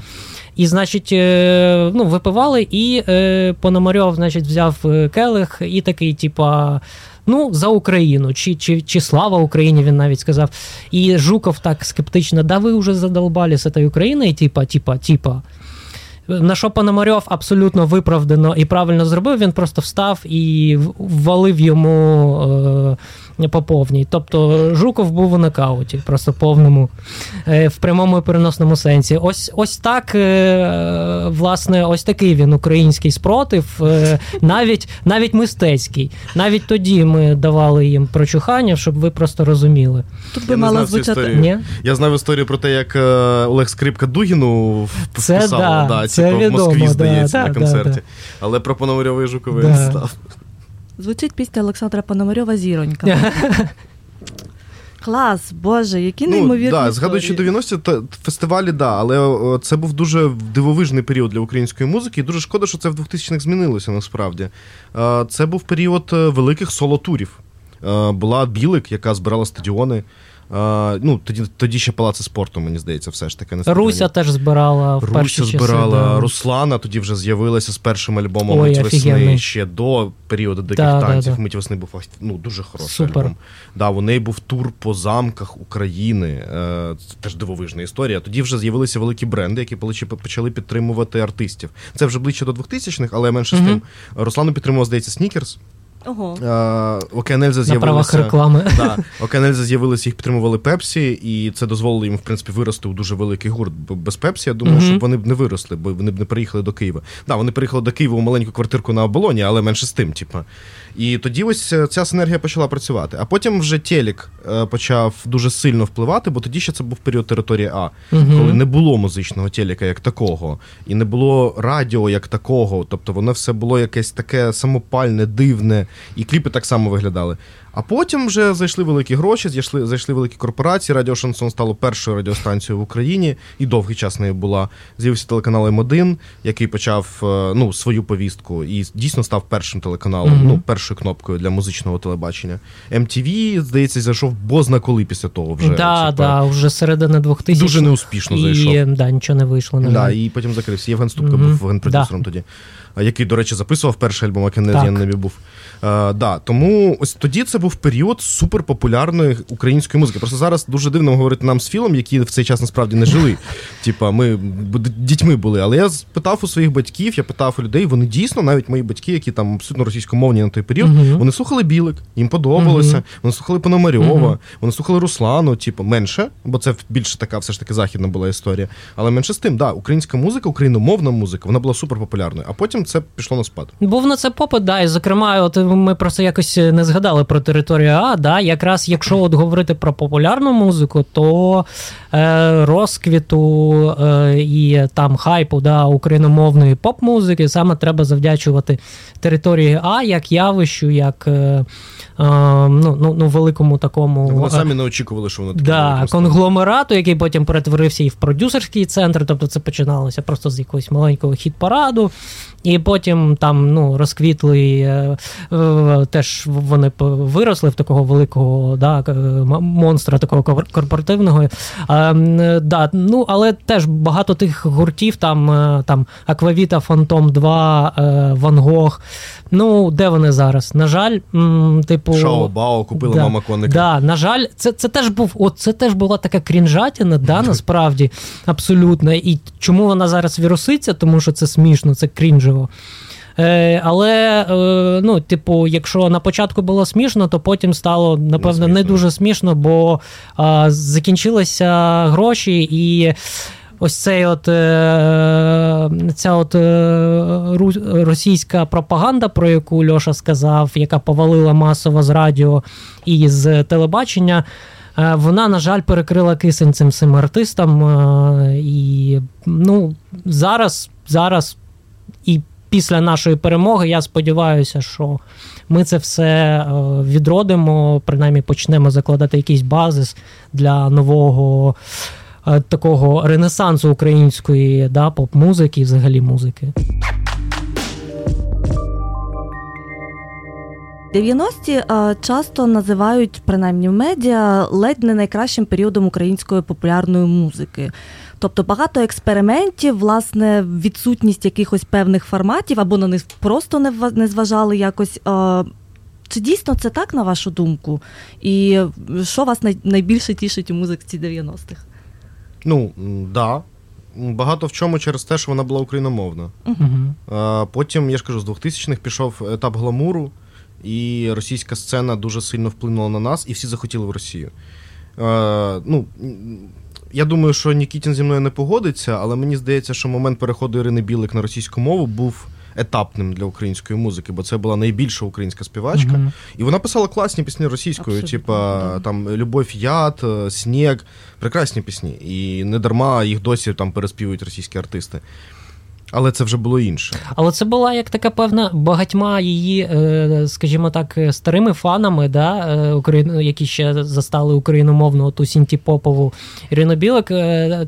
І, значить, е, ну, випивали, і е, Пономарьов, значить, взяв е, келих і такий, типа. Ну, за Україну, чи чи, чи слава Україні, він навіть сказав. І Жуков так скептично, да ви вже задолбали з цією Україною, типа, типа, типа. На що Пономарьов абсолютно виправдано і правильно зробив, він просто встав і ввалив йому. Е, по повній. Тобто Жуков був у нокауті, просто повному, е, в прямому і переносному сенсі. Ось ось так, е, власне, ось такий він український спротив, е, навіть навіть мистецький. Навіть тоді ми давали їм прочухання, щоб ви просто розуміли. Тут би мало звучати. Ні? Я знав історію про те, як Олег Скрипка Дугіну вписав, це, да, да, це типу, в Москві, да, здається, да, на концерті. Але про Пономарьова і Жукова не став. Звучить пісня Олександра Пономарьова Зіронька. Клас, Боже, які ну, неймовірні. Да, Згадуючи 90-ті, фестивалі, да, але це був дуже дивовижний період для української музики, і дуже шкода, що це в 2000-х змінилося насправді. Це був період е, великих соло-турів. Була Білик, яка збирала стадіони. А, ну, Тоді тоді ще палаци спорту, мені здається, все ж таки. На Руся теж збирала в Руся перші збирала часи, да. Руслана, тоді вже з'явилася з першим альбомом Ой, весни ще до періоду диких да, танців. Да, Мить весни був ну, дуже хороший Супер. альбом. Да, У неї був тур по замках України. Е, це теж дивовижна історія. Тоді вже з'явилися великі бренди, які почали підтримувати артистів. Це вже ближче до 2000-х, але менше з тим. Руслану підтримував, здається, Снікерс. Ого. Океанельза з'явилася реклами. Да, Океанельза з'явилися, їх підтримували Пепсі, і це дозволило їм, в принципі, вирости у дуже великий гурт. Без Пепсі, я думаю, щоб вони б не виросли, бо вони б не приїхали до Києва. Да, вони приїхали до Києва у маленьку квартирку на оболоні, але менше з тим, типа. І тоді ось е, ця синергія почала працювати. А потім вже Телік е, почав дуже сильно впливати, бо тоді ще це був період території А, угу. коли не було музичного телека як такого, і не було радіо як такого. Тобто воно все було якесь таке самопальне, дивне, і кліпи так само виглядали. А потім вже зайшли великі гроші, зайшли зайшли великі корпорації. Радіо Шансон стало першою радіостанцією в Україні, і довгий час нею була. З'явився телеканал М1, який почав е, ну, свою повістку і дійсно став першим телеканалом, mm-hmm. ну, першою кнопкою для музичного телебачення. MTV, здається, зайшов бозна коли після того вже. Да, да, вже середина 2000 Дуже неуспішно і, зайшов. Да, нічого не вийшло. На да, І потім закрився. Євген Ступка mm-hmm. був генпродюсером да. тоді який, до речі, записував перший альбом, а Кеннеді Небі був. Uh, да, Тому ось тоді це був період суперпопулярної української музики. Просто зараз дуже дивно говорити нам з Філом, які в цей час насправді не жили. Типа, ми дітьми були. Але я спитав у своїх батьків, я питав у людей, вони дійсно, навіть мої батьки, які там абсолютно російськомовні на той період, uh-huh. вони слухали Білик, їм подобалося, uh-huh. вони слухали Пономарьова, вони слухали Руслану, типу, менше, бо це більше така все ж таки західна була історія. Але менше з тим, да, українська музика, україномовна музика, вона була суперпопулярною. А потім це пішло на спад. Був на це попит, да, і зокрема, от ми просто якось не згадали про територію А. да, Якраз якщо от говорити про популярну музику, то е, розквіту е, і там хайпу да, україномовної поп-музики саме треба завдячувати території А як явищу, як. Е, ну, ну, ну, великому такому. Вони е, самі не очікували, що воно таке. Да, конгломерату, який потім перетворився і в продюсерський центр. Тобто це починалося просто з якогось маленького хіт-параду. І потім там ну, розквітли, е, е, теж вони виросли в такого великого да, монстра, такого корпоративного. Е, да, ну, Але теж багато тих гуртів, там там Аквавіта, Фантом 2, Ван Гог. Ну, де вони зараз? На жаль, типу. Шао Бао купила да, мама коника. Да, На жаль, це це теж був, от це теж була така крінжатіна, да, насправді, абсолютно. І чому вона зараз віруситься? Тому що це смішно, це крінжево. Е, Але, е, ну, типу, якщо на початку було смішно, то потім стало, напевно, не, не дуже смішно, бо е, закінчилися гроші і. Ось цей от е, ця от російська пропаганда, про яку Льоша сказав, яка повалила масово з радіо і з телебачення. Вона, на жаль, перекрила кисень цим цим артистам. І ну, зараз, зараз і після нашої перемоги я сподіваюся, що ми це все відродимо, принаймні почнемо закладати якийсь базис для нового. Е, такого ренесансу української да, поп-музики і взагалі музики. 90-ті е, часто називають, принаймні в медіа, ледь не найкращим періодом української популярної музики. Тобто багато експериментів, власне, відсутність якихось певних форматів або на них просто не зважали якось. Е, чи дійсно це так, на вашу думку? І що вас найбільше тішить у музиці 90-х? Ну, да. Багато в чому через те, що вона була україномовна. Uh-huh. Потім, я ж кажу, з 2000-х пішов етап гламуру, і російська сцена дуже сильно вплинула на нас, і всі захотіли в Росію. Ну, Я думаю, що Нікітін зі мною не погодиться, але мені здається, що момент переходу Ірини Білик на російську мову був етапним для української музики, бо це була найбільша українська співачка. Mm-hmm. І вона писала класні пісні російською, типа там Любов Яд, е, Сніг, прекрасні пісні. І не дарма їх досі там переспівують російські артисти. Але це вже було інше. Але це була як така певна багатьма її, е, скажімо так, старими фанами, да, е, які ще застали україномовну ту Сінті-Попову Ірину Білик.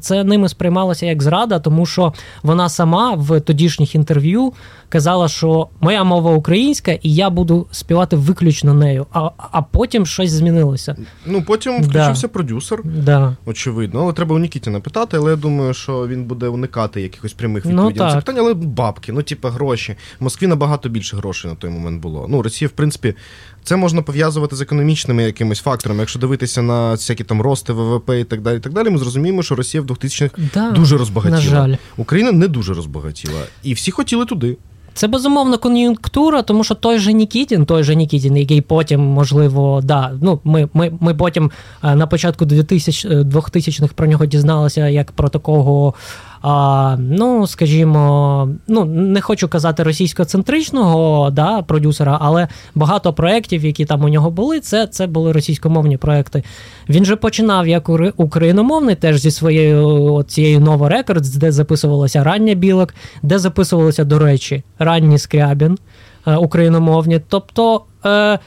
Це ними сприймалося як зрада, тому що вона сама в тодішніх інтерв'ю казала, що моя мова українська, і я буду співати виключно нею. А а потім щось змінилося. Ну потім включився да. продюсер, да. очевидно. Але треба у Нікітіна питати, але я думаю, що він буде уникати якихось прямих ну, відповідей ну, це питання, але бабки, ну типу, гроші. В Москві набагато більше грошей на той момент було. Ну, Росія, в принципі, це можна пов'язувати з економічними якимись факторами. Якщо дивитися на всякі там рости ВВП і так далі, і так далі, ми зрозуміємо, що Росія в 2000-х да, дуже розбагатіла. На жаль. Україна не дуже розбагатіла. І всі хотіли туди. Це безумовно кон'юнктура, тому що той же Нікітін, той же Нікітін, який потім, можливо, да, ну ми ми, ми потім е, на початку 2000, 2000-х про нього дізналися як про такого а, ну, скажімо, ну не хочу казати російськоцентричного да, продюсера, але багато проєктів, які там у нього були, це це були російськомовні проекти. Він же починав як україномовний, теж зі своєю цією Nova Records, де записувалося рання Білик, де записувалося, до речі, ранні Скрябін е, україномовні. Тобто. Е,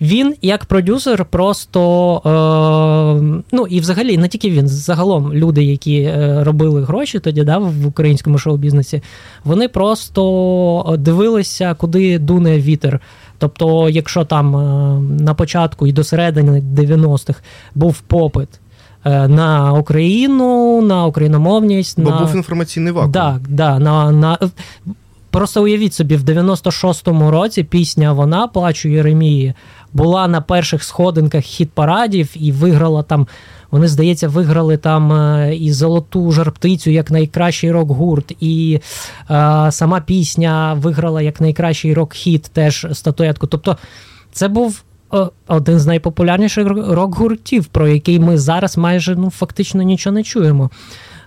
він як продюсер, просто е, ну і взагалі не тільки він, загалом люди, які е, робили гроші тоді, да, в українському шоу-бізнесі, вони просто дивилися, куди дуне вітер. Тобто, якщо там е, на початку і до середини 90-х був попит. Е, на Україну, на україномовність. Бо на... був інформаційний вакуум. Так, да, на, на... Просто уявіть собі, в 96-му році пісня Вона плачу Єремії була на перших сходинках хіт парадів і виграла там. Вони, здається, виграли там е, і золоту жарптицю як найкращий рок-гурт, і е, сама пісня виграла як найкращий рок-хіт теж статуетку. Тобто, це був. Е, один з найпопулярніших рок-гуртів, про який ми зараз майже ну, фактично нічого не чуємо.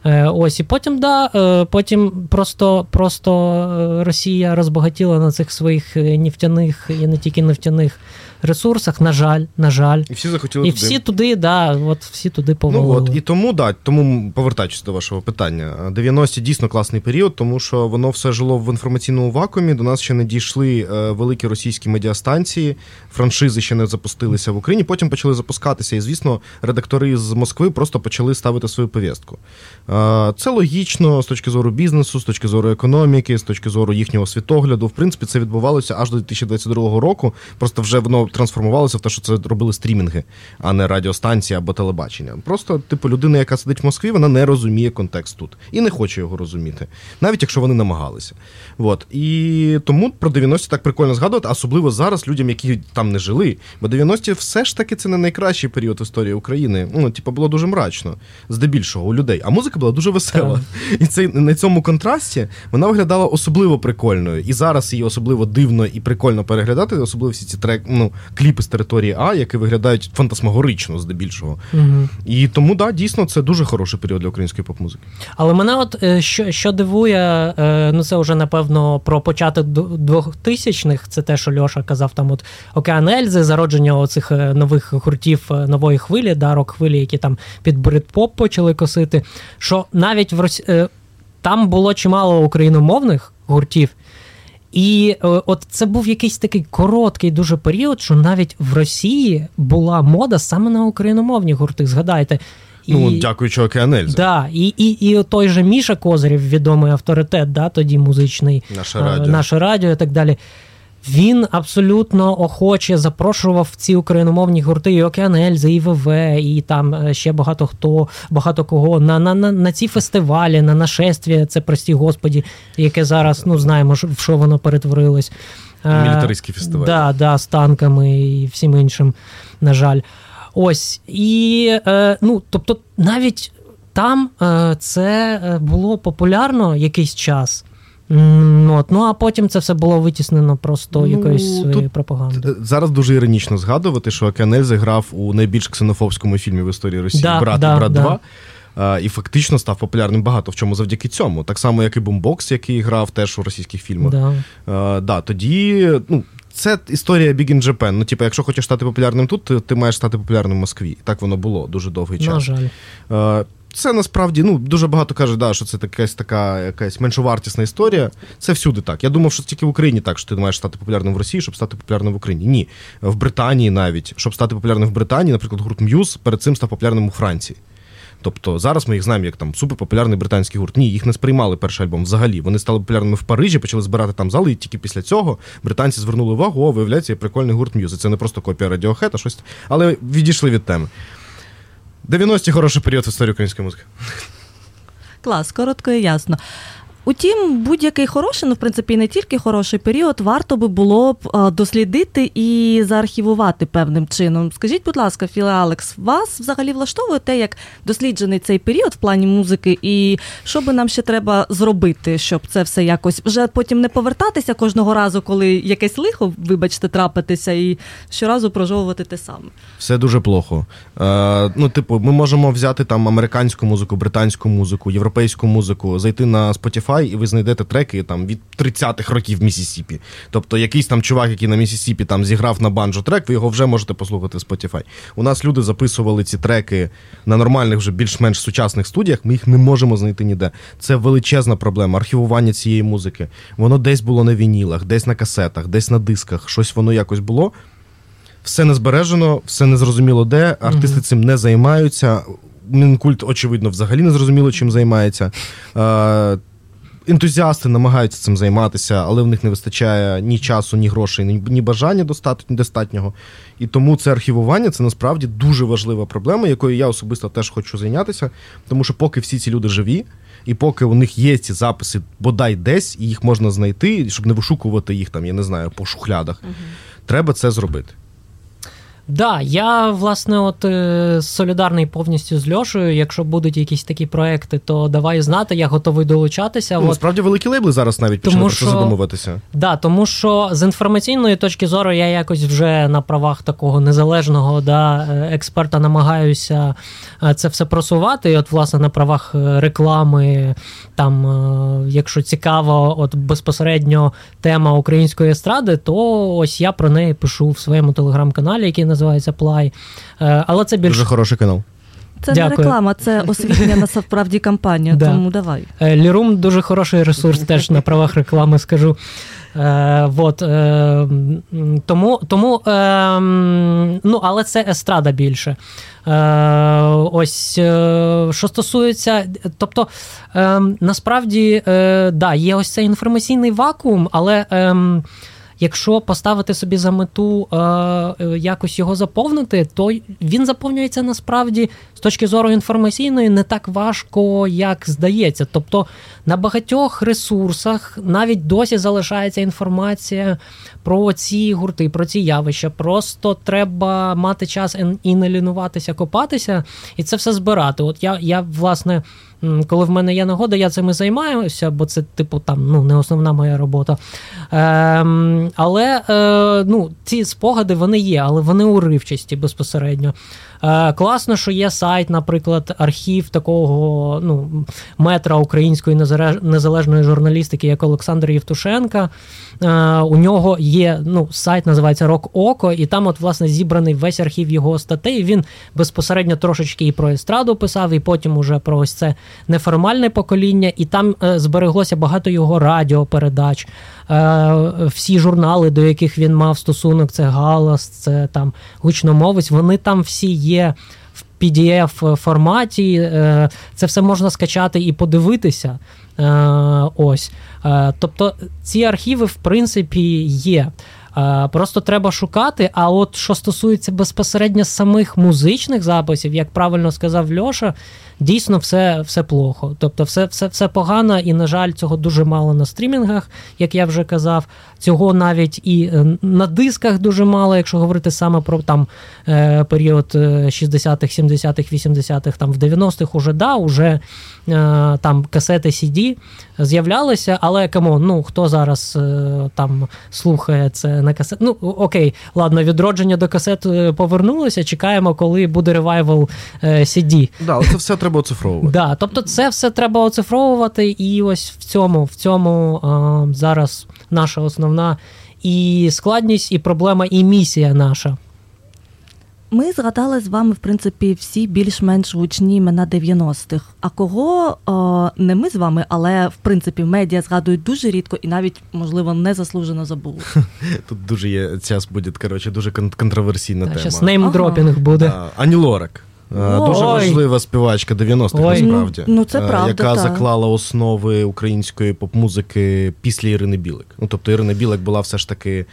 Е, ось і потім, да, потім просто просто Росія розбагатіла на цих своїх нефтяних і не тільки нефтяних ресурсах, на жаль, на жаль. І всі захотіли І туди. всі туди, да, от всі туди Ну от і тому да, тому повертаючись до вашого питання, 90-ті дійсно класний період, тому що воно все жило в інформаційному вакуумі. До нас ще не дійшли е, великі російські медіастанції, франшизи ще не запустилися в Україні. Потім почали запускатися. І звісно, редактори з Москви просто почали ставити свою повістку. Е, Це логічно з точки зору бізнесу, з точки зору економіки, з точки зору їхнього світогляду. В принципі, це відбувалося аж до 2022 року. Просто вже воно трансформувалося в те, що це робили стрімінги, а не радіостанції або телебачення. Просто, типу, людина, яка сидить в Москві, вона не розуміє контекст тут і не хоче його розуміти, навіть якщо вони намагалися. От. І тому про 90-ті так прикольно згадувати, особливо зараз людям, які там не жили. Бо 90-ті все ж таки це не найкращий період в історії України. Ну, типу, було дуже мрачно, здебільшого у людей. А музика була дуже весела. І цей на цьому контрасті вона виглядала особливо прикольною. І зараз її особливо дивно і прикольно переглядати, особливо всі ці трек, ну, кліпи з території А, які виглядають фантасмагорично здебільшого. Угу. І тому, да, дійсно, це дуже хороший період для української поп-музики. Але мене от е, що, що дивує, е, ну це вже напевно про початок 2000-х, це те, що Льоша казав, там от Океан Ельзи, зародження оцих е, нових гуртів нової хвилі, да, рок-хвилі, які там під брит-поп почали косити. Що навіть в Росі... там було чимало україномовних гуртів. І е, от це був якийсь такий короткий дуже період, що навіть в Росії була мода саме на україномовні гурти. Згадайте. І... Ну, дякуючи Океанельзі. Да, і, і, і той же Міша Козирів, відомий авторитет, да, тоді музичний, Наше е, радіо. наше радіо і так далі. Він абсолютно охоче запрошував ці україномовні гурти і Океан Ельзи, і ВВ, і там е, ще багато хто, багато кого на, на, на, на ці фестивалі, на нашествія, це прості господі, яке зараз ну знаємо, в що воно перетворилось. Е, Мілітаристські фестивалі. Да, да, з танками і всім іншим, на жаль. Ось. І е, ну, тобто, навіть там це було популярно якийсь час. От, ну а потім це все було витіснено просто Ну, якоюсь своєю тут пропагандою. Зараз дуже іронічно згадувати, що Океанельзи грав у найбільш ксенофобському фільмі в історії Росії Да, Брат да, і брат да. 2. І фактично став популярним багато в чому завдяки цьому. Так само, як і Бумбокс, який грав теж у російських фільмах. Да. А, да, тоді, ну, це історія Big in Japan. Ну, типу, якщо хочеш стати популярним тут, ти, ти маєш стати популярним в Москві. Так воно було дуже довгий час. На жаль. Е, Це насправді ну дуже багато кажуть, да, що це якась така якась меншовартісна історія. Це всюди так. Я думав, що тільки в Україні так, що ти маєш стати популярним в Росії, щоб стати популярним в Україні. Ні, в Британії навіть щоб стати популярним в Британії, наприклад, гурт М'юз перед цим став популярним у Франції. Тобто зараз ми їх знаємо як там суперпопулярний британський гурт. Ні, їх не сприймали перший альбом взагалі. Вони стали популярними в Парижі, почали збирати там зали, і тільки після цього британці звернули увагу, о, виявляється, є прикольний гурт М'юз. Це не просто копія Radiohead, а щось. Але відійшли від теми. 90-ті хороший період в історії української музики. Клас, коротко і ясно. Утім, будь-який хороший, ну в принципі, не тільки хороший період, варто би було б дослідити і заархівувати певним чином. Скажіть, будь ласка, Філе Алекс, вас взагалі влаштовує те, як досліджений цей період в плані музики, і що би нам ще треба зробити, щоб це все якось вже потім не повертатися кожного разу, коли якесь лихо, вибачте, трапитися, і щоразу прожовувати те саме. Все дуже плохо. Е, ну, типу, ми можемо взяти там американську музику, британську музику, європейську музику, зайти на Spotify, і ви знайдете треки там від 30-х років Місісіпі. Тобто якийсь там чувак, який на Місісіпі там зіграв на банджо трек, ви його вже можете послухати в Spotify. У нас люди записували ці треки на нормальних, вже більш-менш сучасних студіях. Ми їх не можемо знайти ніде. Це величезна проблема. Архівування цієї музики. Воно десь було на вінілах, десь на касетах, десь на дисках. Щось воно якось було. Все не збережено, все не зрозуміло де. Артисти цим не займаються. Мінкульт, очевидно, взагалі не зрозуміло, чим займається. Ентузіасти намагаються цим займатися, але в них не вистачає ні часу, ні грошей, ні, ні бажання достатньо, достатнього. І тому це архівування це насправді дуже важлива проблема, якою я особисто теж хочу зайнятися. Тому що поки всі ці люди живі, і поки у них є ці записи бодай десь, і їх можна знайти, щоб не вишукувати їх там, я не знаю, по шухлядах, треба це зробити. Да, я власне от е, солідарний повністю з Льошею. Якщо будуть якісь такі проекти, то давай знати, я готовий долучатися. Ну, от. Справді великі лейбли зараз навіть почали про це що- задумуватися. Да, тому що з інформаційної точки зору я якось вже на правах такого незалежного да, е, експерта намагаюся е, це все просувати. І от, власне, на правах реклами, там, е, якщо цікава, от безпосередньо тема української естради, то ось я про неї пишу в своєму телеграм-каналі, який називається Плай. Е, Але це більш Дуже хороший канал. Це Дякую. не реклама, це освітлення насправді кампанія. Да. Тому давай. Е, Лірум дуже хороший ресурс, теж на правах реклами скажу. Е, вот, е, тому, тому е, ну, але це естрада більше. Е, ось, е, що стосується, тобто, е, насправді, е, да, є ось цей інформаційний вакуум, але. Е, Якщо поставити собі за мету е, е, якось його заповнити, то він заповнюється насправді з точки зору інформаційної не так важко, як здається. Тобто на багатьох ресурсах навіть досі залишається інформація про ці гурти, про ці явища. Просто треба мати час і- не лінуватися, копатися, і це все збирати. От я, я власне. Коли в мене є нагода, я цим і займаюся, бо це, типу, там ну не основна моя робота. Ем, але е, ну, ці спогади вони є, але вони уривчасті безпосередньо. Е, класно, що є сайт, наприклад, архів такого ну, метра української незалежної журналістики, як Олександр Євтушенка. Е, у нього є ну, сайт, називається Рок Око, і там, от, власне, зібраний весь архів його статей. Він безпосередньо трошечки і про естраду писав, і потім уже про ось це неформальне покоління, і там е, збереглося багато його радіопередач. Е, всі журнали, до яких він мав стосунок, це Галас, це там гучномовець, вони там всі є в pdf форматі. Е, Це все можна скачати і подивитися. Ось. Тобто ці архіви, в принципі, є. Просто треба шукати. А от що стосується безпосередньо самих музичних записів, як правильно сказав Льоша, дійсно все, все плохо. Тобто, все, все, все погано, і, на жаль, цього дуже мало на стрімінгах, як я вже казав. Цього навіть і е, на дисках дуже мало, якщо говорити саме про там е, період е, 60-х, 70-х, 80-х, там в 90-х уже да, уже е, там касети CD з'являлися, але come on, ну хто зараз там слухає це на касет? Ну окей, ладно, відродження до касет повернулося. Чекаємо, коли буде revival CD. Да, це все треба оцифровувати. Да, тобто це все треба оцифровувати, і ось в цьому, в цьому е, зараз наша основна і складність, і проблема, і місія наша. Ми згадали з вами, в принципі, всі більш-менш гучні імена 90-х. А кого е, не ми з вами, але в принципі медіа згадують дуже рідко і навіть, можливо, незаслужено забули. Тут дуже є зараз буде коротше, дуже кон- контроверсійна тема. Зараз неймдропінг буде. Да, Ані Лорак. Е, Ой. Дуже важлива співачка 90-х, насправді. Ну, це Е, правда, Яка та. заклала основи української поп-музики після Ірини Білик. Ну, тобто Ірина Білик була все ж таки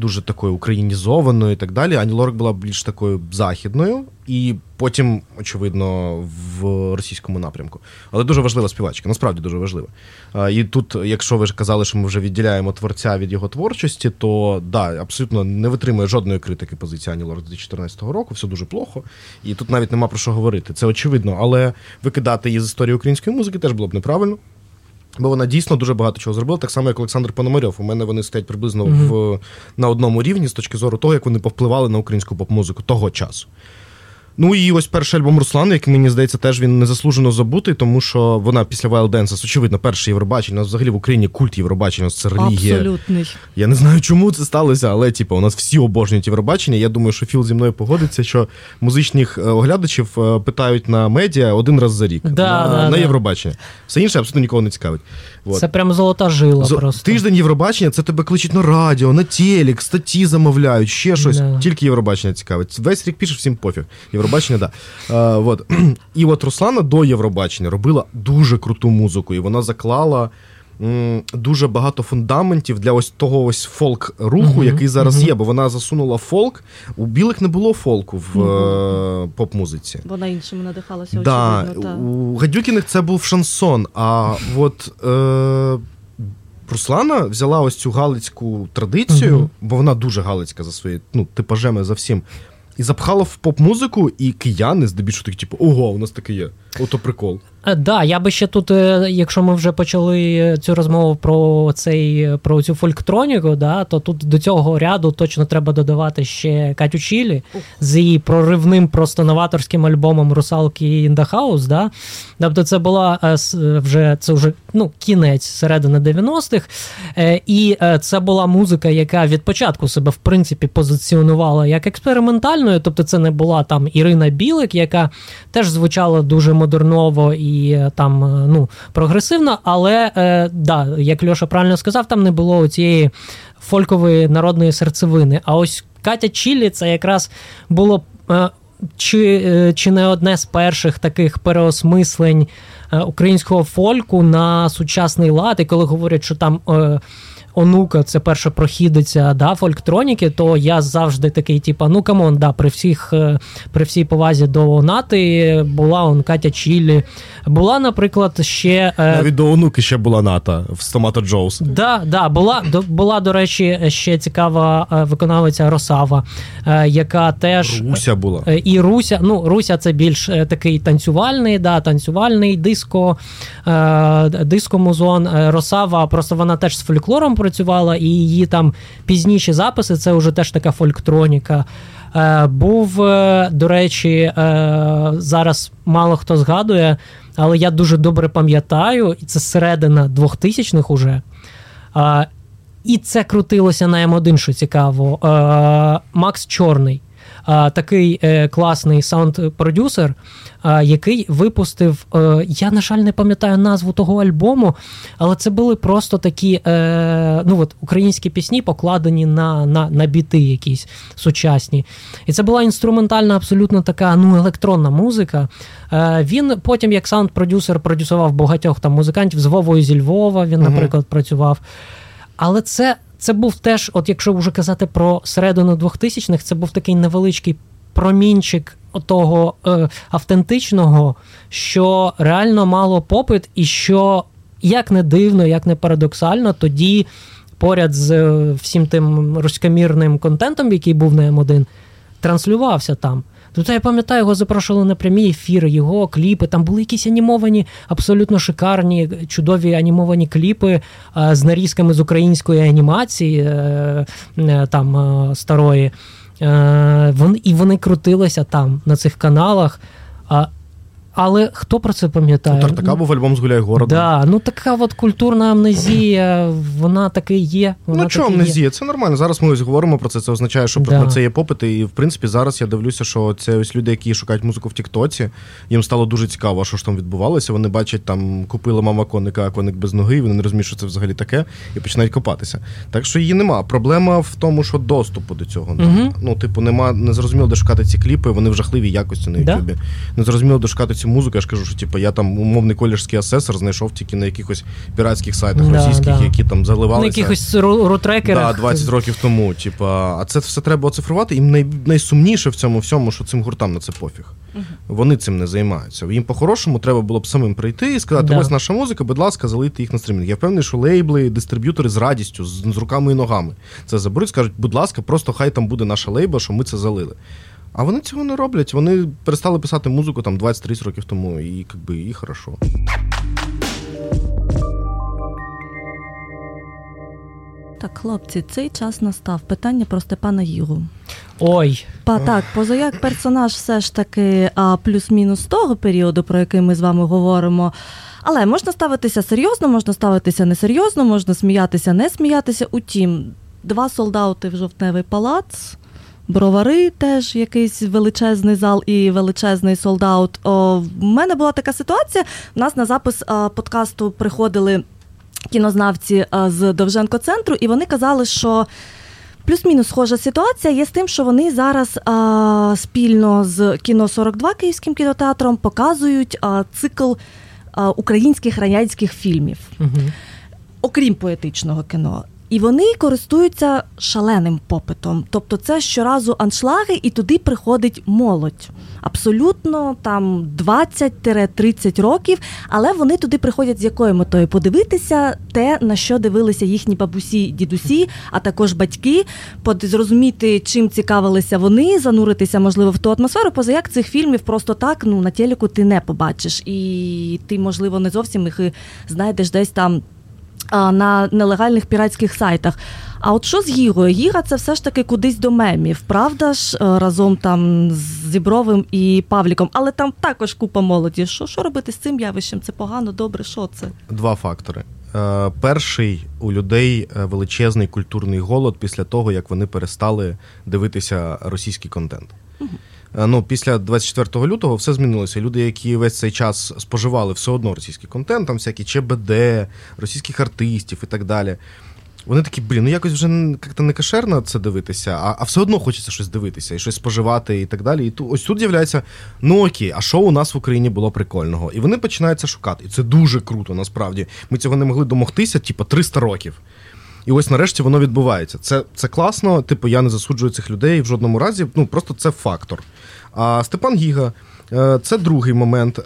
дуже такою українізованою і так далі. Ані Лорак була більш такою західною, і потім, очевидно, в російському напрямку. Але дуже важлива співачка, насправді дуже важлива. І тут, якщо ви ж казали, що ми вже відділяємо творця від його творчості, то да, абсолютно не витримує жодної критики позиції Ані Лорак 2014 року, все дуже плохо. І тут навіть нема про що говорити. Це очевидно, але викидати її з історії української музики теж було б неправильно. Бо вона дійсно дуже багато чого зробила, так само, як Олександр Пономарьов. У мене вони стоять приблизно Мгм. в, на одному рівні з точки зору того, як вони повпливали на українську поп-музику того часу. Ну і ось перший альбом Руслана, який мені здається, теж він незаслужено забутий, тому що вона після Wild Dances, очевидно, перше Євробачення. Взагалі в Україні культ Євробачення, це релігія. Абсолютний. Я не знаю, чому це сталося, але типу, у нас всі обожнюють Євробачення. Я думаю, що Філ зі мною погодиться, що музичних е, оглядачів е, питають на медіа один раз за рік Да, на, да, на. Євробачення. Все інше абсолютно нікого не цікавить. От. Це прям золота жила Зо- просто. Тиждень Євробачення це тебе кличуть на радіо, на телек, статті замовляють, ще щось. Да. Тільки Євробачення цікавить. Весь рік пишеш, всім пофіг. Євробачення, да. А, вот. І от Руслана до Євробачення робила дуже круту музику, і вона заклала. Дуже багато фундаментів для ось того ось фолк-руху, Мгм, який зараз мгм. є, бо вона засунула фолк. У білих не було фолку в е, поп-музиці. Вона іншими надихалася, Да, очевидно. Та. у Гадюкіних це був шансон. А от е, Руслана взяла ось цю галицьку традицію, Мгм. бо вона дуже галицька за своєю ну, типажем за всім. і запхало в поп-музику, і кияни здебільшого такі, типу, ого, у нас таке є. Ото прикол. Так, е, да, я би ще тут, е, якщо ми вже почали цю розмову про цей про цю фольктроніку, да, то тут до цього ряду точно треба додавати ще Катю Чілі з її проривним просто новаторським альбомом Русалки in the House, Да? Тобто це була е, вже це вже ну, кінець середини 90-х. І це була музика, яка від початку себе в принципі позиціонувала як експериментальною. Тобто, це не була там Ірина Білик, яка теж звучала дуже модерново і е, там е, ну, прогресивно, але е, да, як Льоша правильно сказав, там не було цієї фолькової народної серцевини. А ось Катя Чілі це якраз було. Чи чи не одне з перших таких переосмислень українського фольку на сучасний лад, і коли говорять, що там онука це перша прохідиця да, фольктроніки, то я завжди такий, типа, ну come on, да, при всіх, е, при всій повазі до Нати була он Катя Чілі. Була, наприклад, ще. Е, Навіть до онуки ще була ната в Стомато Джоус. Да, да, була, була, до речі, ще цікава е, виконавиця Росава, яка теж. Руся була. І Руся, ну, Руся це більш такий танцювальний, да, танцювальний диско, диско-музон. Росава, просто вона теж з фольклором працювала, і її там пізніші записи це вже теж така фольктроніка. Е, Був, е, до речі, е, зараз мало хто згадує, але я дуже добре пам'ятаю, і це середина 2000-х уже. Е, і це крутилося на М1, що цікаво. Е, Макс Чорний такий е, класний саунд-продюсер, який випустив. Е, я, на жаль, не пам'ятаю назву того альбому, але це були просто такі е, ну от, українські пісні, покладені на на, на біти якісь сучасні. І це була інструментальна, абсолютно така ну, електронна музика. Він потім, як саунд-продюсер, продюсував багатьох там музикантів з Вовою зі Львова, він, наприклад, uh працював. Але це це був теж, от якщо вже казати про середину 2000-х, це був такий невеличкий промінчик того е, автентичного, що реально мало попит, і що як не дивно, як не парадоксально, тоді поряд з е, всім тим руськомірним контентом, який був на М1, транслювався там. Тобто я пам'ятаю, його запрошували на прямі ефіри, його кліпи. Там були якісь анімовані, абсолютно шикарні, чудові анімовані кліпи а, з нарізками з української анімації е, е, там е, старої. Вони, І вони крутилися там на цих каналах. Але хто про це пам'ятає? Тартака був альбом з гуляй города. Да, ну така от культурна амнезія, вона таки є. Вона ну чого амнезія? Є. Це нормально. Зараз ми ось говоримо про це. Це означає, що да. на це є попит. І в принципі зараз я дивлюся, що це ось люди, які шукають музику в Тіктоці. Їм стало дуже цікаво, що ж там відбувалося. Вони бачать, там купили мама коника, а коник без ноги. Вони не розуміють, що це взагалі таке, і починають копатися. Так що її нема. Проблема в тому, що доступу до цього. Угу. Ну, типу, нема не зрозуміло, де шукати ці кліпи. Вони в жахливій якості на Ютубі. Да? Не зрозуміло, де шукати цю музику. Я ж кажу, що типу, я там умовний колірський асесор знайшов тільки на якихось піратських сайтах да, російських, да. які там заливалися. На якихось рутрекерах. Да, 20 років тому. Типа, а це все треба оцифрувати. І най, найсумніше в цьому всьому, що цим гуртам на це пофіг. Угу. Вони цим не займаються. Їм по-хорошому треба було б самим прийти і сказати: ось наша музика, будь ласка, залийте їх на стрімінг. Я впевнений, що лейбли, дистриб'ютори з радістю, з, з руками і ногами це заберуть, скажуть, будь ласка, просто хай там буде наша лейба, що ми це залили. А вони цього не роблять. Вони перестали писати музику там 20-30 років тому, і якби і хорошо. Так, хлопці, цей час настав. Питання про Степана Гігу. Ой. Па, так, позаяк персонаж все ж таки а, плюс-мінус того періоду, про який ми з вами говоримо. Але можна ставитися серйозно, можна ставитися несерйозно, можна сміятися, не сміятися. Утім, два солдати в жовтневий палац. Бровари теж якийсь величезний зал і величезний солдаут. В мене була така ситуація. У нас на запис подкасту приходили кінознавці з Довженко-центру, і вони казали, що. Плюс-мінус схожа ситуація є з тим, що вони зараз а, спільно з кіно 42 Київським кінотеатром показують а, цикл а, українських радянських фільмів, угу. окрім поетичного кіно. І вони користуються шаленим попитом. Тобто, це щоразу аншлаги, і туди приходить молодь. Абсолютно там 20-30 років, але вони туди приходять з якою метою подивитися те, на що дивилися їхні бабусі, дідусі, а також батьки, зрозуміти, чим цікавилися вони, зануритися, можливо, в ту атмосферу. Поза як цих фільмів просто так ну на телеку ти не побачиш, і ти, можливо, не зовсім їх знайдеш десь там на нелегальних піратських сайтах. А от що з Гігою? Гіга це все ж таки кудись до мемів, правда ж, е, разом там з Зібровим і Павліком, але там також купа молоді. Що що робити з цим явищем? Це погано, добре, що це? Два фактори. Е, перший у людей е, величезний культурний голод після того, як вони перестали дивитися російський контент. Угу. Е, ну, після 24 лютого все змінилося. Люди, які весь цей час споживали все одно російський контент, там всякі ЧБД, російських артистів і так далі. Вони такі, блін, ну якось вже як-то не кашерно це дивитися, а а все одно хочеться щось дивитися і щось споживати і так далі. І тут ось тут з'являється: ну окей, а що у нас в Україні було прикольного? І вони починаються шукати. І це дуже круто, насправді. Ми цього не могли домогтися, типу, 300 років. І ось нарешті воно відбувається. Це це класно, типу, я не засуджую цих людей в жодному разі. Ну просто це фактор. А Степан Гіга е, це другий момент. Е,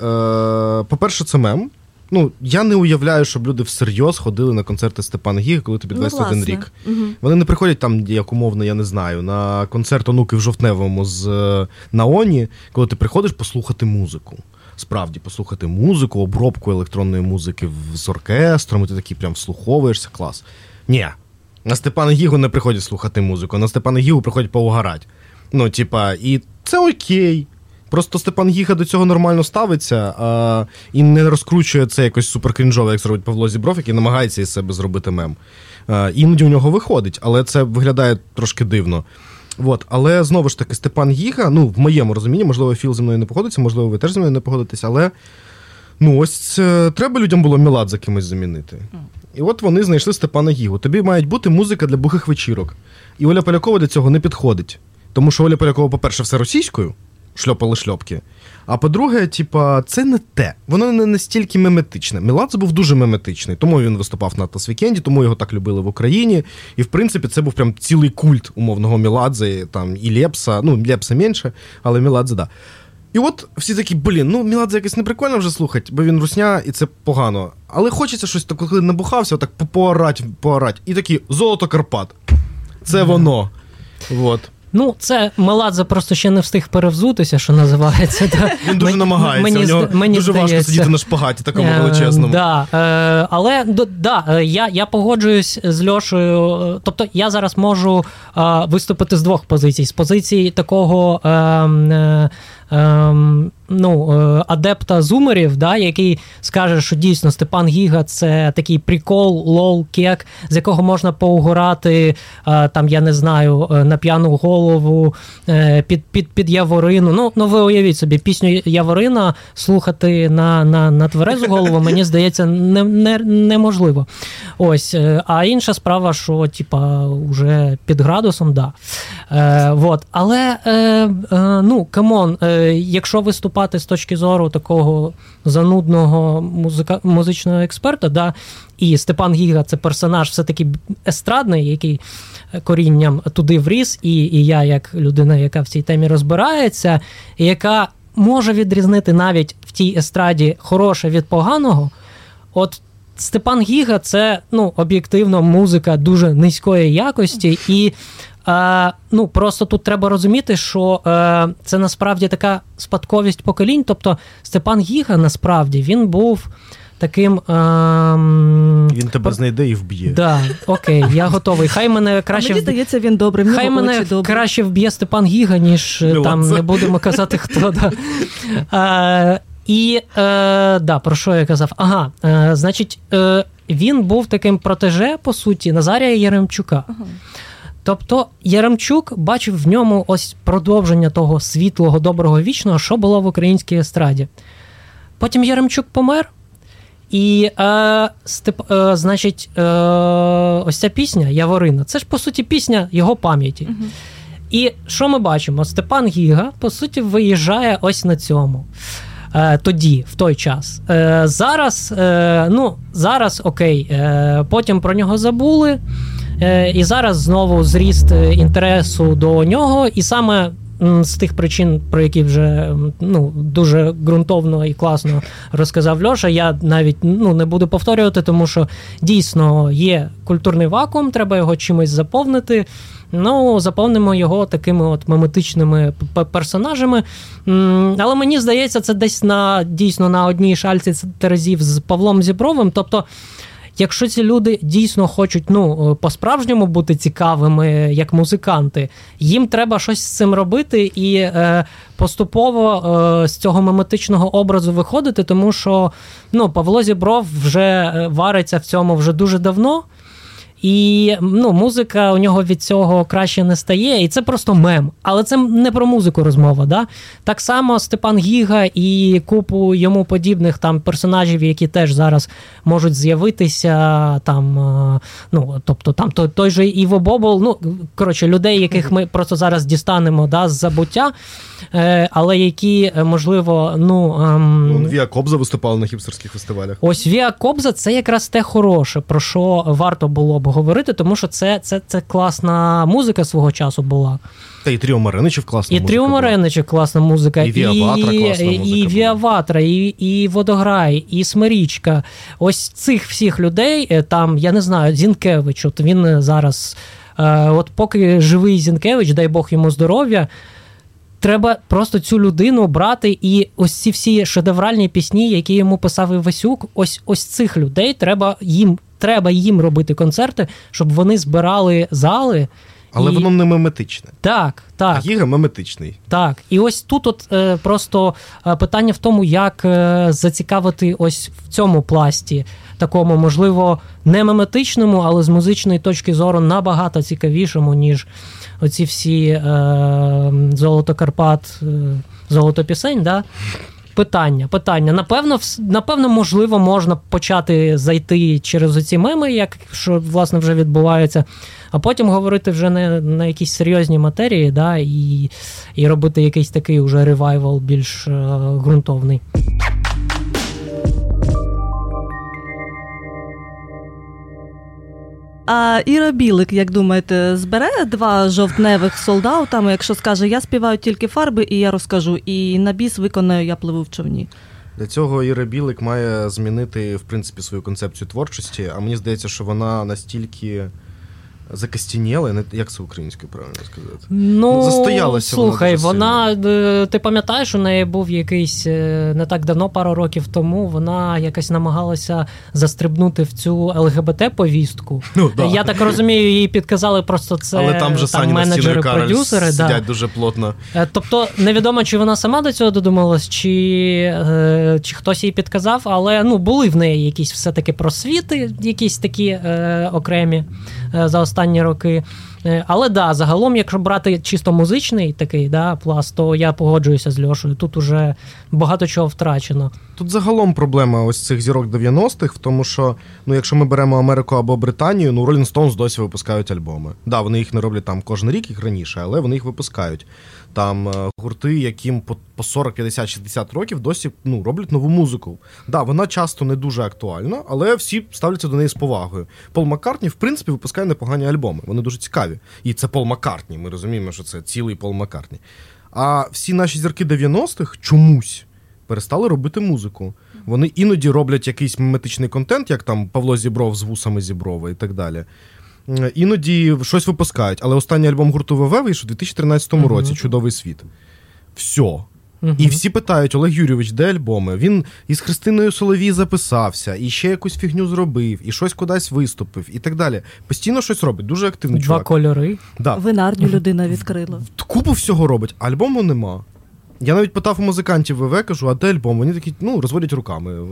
по-перше, це мем. Ну, я не уявляю, щоб люди всерйоз ходили на концерти Степана Гіга, коли тобі 21 ну, рік. Угу. Вони не приходять там, як умовно, я не знаю, на концерт онуки в жовтневому з е, Наоні, коли ти приходиш послухати музику. Справді, послухати музику, обробку електронної музики з оркестром, і ти такий прям вслуховуєшся, клас. Ні, на Степана Гігу не приходять слухати музику, на Степана Гігу приходять поугарати. Ну, типа, і це окей. Просто Степан Гіга до цього нормально ставиться а, і не розкручує це якось суперкрінжово, як зробить Павло Зібров, який намагається із себе зробити мем. А, Іноді у нього виходить, але це виглядає трошки дивно. От. Але знову ж таки, Степан Гіга, ну, в моєму розумінні, можливо, Філ зі мною не погодиться, можливо, ви теж зі мною не погодитесь, але ну, ось е, треба людям було Мілад за кимось замінити. І от вони знайшли Степана Гігу. Тобі мають бути музика для бухих вечірок. І Оля Полякова до цього не підходить. Тому що Оля Полякова, по-перше, все російською, шльопали шльопки. А по-друге, типа, це не те. Воно не настільки меметичне. Меладзе був дуже меметичний, тому він виступав на Тасвікенді, тому його так любили в Україні. І в принципі, це був прям цілий культ умовного Меладзе, там і Лепса, ну, Лепса менше, але Меладзе, да. І от всі такі, блін, ну Міладзе якось неприкольно вже слухати, бо він русня, і це погано. Але хочеться щось таке, коли набухався, отак поорать, поорать. І такі золото Карпат. Це воно. От. Ну, це Меладзе просто ще не встиг перевзутися, що називається. Він дуже намагається. Мені, у нього мені Дуже здається. важко сидіти на шпагаті такому е, величезному. Да, е, Але да, е, я я погоджуюсь з Льошею. Тобто я зараз можу виступити з двох позицій: з позиції такого. Ем, ну, е, адепта зумерів, да, який скаже, що дійсно Степан Гіга це такий прикол, лол, кек, з якого можна поугорати, е, там, я не знаю, е, на п'яну голову, під під, під Яворину. Ну, ну ви уявіть собі, пісню Яворина слухати на на, на тверезу голову, мені здається, не, не, неможливо. Ось, А інша справа, що типа, вже під градусом, да. Е, вот. Але е, ну, камон, якщо виступати з точки зору такого занудного музика, музичного експерта, да, і Степан Гіга це персонаж все-таки естрадний, який корінням туди вріс, і, і я, як людина, яка в цій темі розбирається, яка може відрізнити навіть в тій естраді хороше від поганого. От Степан Гіга це ну, об'єктивно музика дуже низької якості, і Е, ну просто тут треба розуміти, що е, це насправді така спадковість поколінь. Тобто Степан Гіга насправді він був. Таким е, він тебе знайде і вб'є. Да, Окей, я готовий. Хай мене краще а мені здається, він добрий. Хай мене добрий. краще вб'є Степан Гіга, ніж е, там не будемо казати хто. Да. Е, і е, да, про що я казав? Ага, е, значить, е, він був таким протеже, по суті, Назарія Яремчука. Ага. Тобто Яремчук бачив в ньому ось продовження того світлого, доброго вічного, що було в українській естраді. Потім Яремчук помер. І, е, степ, е, значить, е, ось ця пісня Яворина це ж по суті пісня його пам'яті. Угу. І що ми бачимо? Степан Гіга, по суті, виїжджає ось на цьому. Е, тоді, в той час. Е, зараз, е, ну, зараз окей, потім про нього забули. І зараз знову зріст інтересу до нього, і саме з тих причин, про які вже ну, дуже ґрунтовно і класно розказав Льоша, я навіть ну, не буду повторювати, тому що дійсно є культурний вакуум, треба його чимось заповнити. Ну, заповнимо його такими от меметичними персонажами. Але мені здається, це десь на дійсно на одній шальці терезів з Павлом Зібровим. Тобто якщо ці люди дійсно хочуть ну, е, по-справжньому бути цікавими як музиканти, їм треба щось з цим робити і е, поступово е, з цього меметичного образу виходити, тому що ну, Павло Зібров вже е, вариться в цьому вже дуже давно. І ну, музика у нього від цього краще не стає, і це просто мем. Але це не про музику розмова. Да? Так само Степан Гіга і купу йому подібних там персонажів, які теж зараз можуть з'явитися. там, е, ну, Тобто там той, той же Іво Бобол, ну, коротше, людей, яких ми просто зараз дістанемо да, з забуття, е, але які, е, можливо, ну. Ем... Віа Кобза виступала на хіпстерських фестивалях. Ось Віа Кобза це якраз те хороше, про що варто було б говорити, тому що це це, це класна музика свого часу була. Та і Тріо Мареничів класна і музика. І Тріо Мареничів класна музика. І Віаватра класна музика. І Віаватра, і і Водограй, і Смирічка. Ось цих всіх людей, е, там, я не знаю, Зінкевич, от він зараз, е, от поки живий Зінкевич, дай Бог йому здоров'я. Треба просто цю людину брати, і ось ці всі шедевральні пісні, які йому писав Івасюк, ось ось цих людей треба їм треба їм робити концерти, щоб вони збирали зали. Але і... воно не меметичне. Так, так. А Гіга меметичний. Так. І ось тут от е, просто е, питання в тому, як е, зацікавити ось в цьому пласті, такому, можливо, не меметичному, але з музичної точки зору набагато цікавішому, ніж оці всі е, Золото Карпат, е, золото пісень. да? Питання, питання. Напевно, напевно, можливо, можна почати зайти через оці меми, як що власне вже відбувається, а потім говорити вже не на якісь серйозні матерії, да, і і робити якийсь такий уже ревайвал більш е, ґрунтовний. А Іра Білик, як думаєте, збере два жовтневих солдаутами, якщо скаже, я співаю тільки фарби, і я розкажу, і на біс виконаю, я пливу в човні. Для цього Іра Білик має змінити в принципі свою концепцію творчості, а мені здається, що вона настільки закостініла, не як це українською правильно сказати. Ну, Застоялася слухай, вона, вона е, ти пам'ятаєш, у неї був якийсь е, не так давно, пару років тому. Вона якось намагалася застрибнути в цю ЛГБТ-повістку. Ну, да. Я так розумію, їй підказали просто це Але там же там, менеджери, продюсери. Сидять да. дуже плотно. Е, тобто, невідомо, чи вона сама до цього додумалась, чи чи хтось їй підказав, але ну були в неї якісь все-таки просвіти, якісь такі е, окремі за останні роки. Е, але да, загалом, якщо брати чисто музичний такий да, пласт, то я погоджуюся з Льошою. Тут уже багато чого втрачено. Тут загалом проблема ось цих зірок 90-х, в тому, що ну, якщо ми беремо Америку або Британію, ну Rolling Stones досі випускають альбоми. Да, вони їх не роблять там кожен рік, їх раніше, але вони їх випускають. Там е, гурти, яким по 40, 50, 60 років досі ну, роблять нову музику. Да, вона часто не дуже актуальна, але всі ставляться до неї з повагою. Пол Маккартні, в принципі, випускає непогані альбоми. Вони дуже цікаві. І це Пол Маккартні. Ми розуміємо, що це цілий Пол Маккартні. А всі наші зірки 90-х чомусь перестали робити музику. Вони іноді роблять якийсь меметичний контент, як там Павло Зібров з вусами Зіброва і так далі. Іноді щось випускають, але останній альбом гурту ВВ вийшов у 2013 uh-huh. році Чудовий світ. Все. Uh-huh. І всі питають: Олег Юрійович, де альбоми? Він із Христиною Соловій записався, і ще якусь фігню зробив, і щось кудись виступив, і так далі. Постійно щось робить, дуже активний Два чувак. кольори. Да. Винарню людина відкрила. Купу всього робить, альбому нема. Я навіть питав у музикантів ВВ, кажу, а де альбом? Вони такі, ну, розводять руками.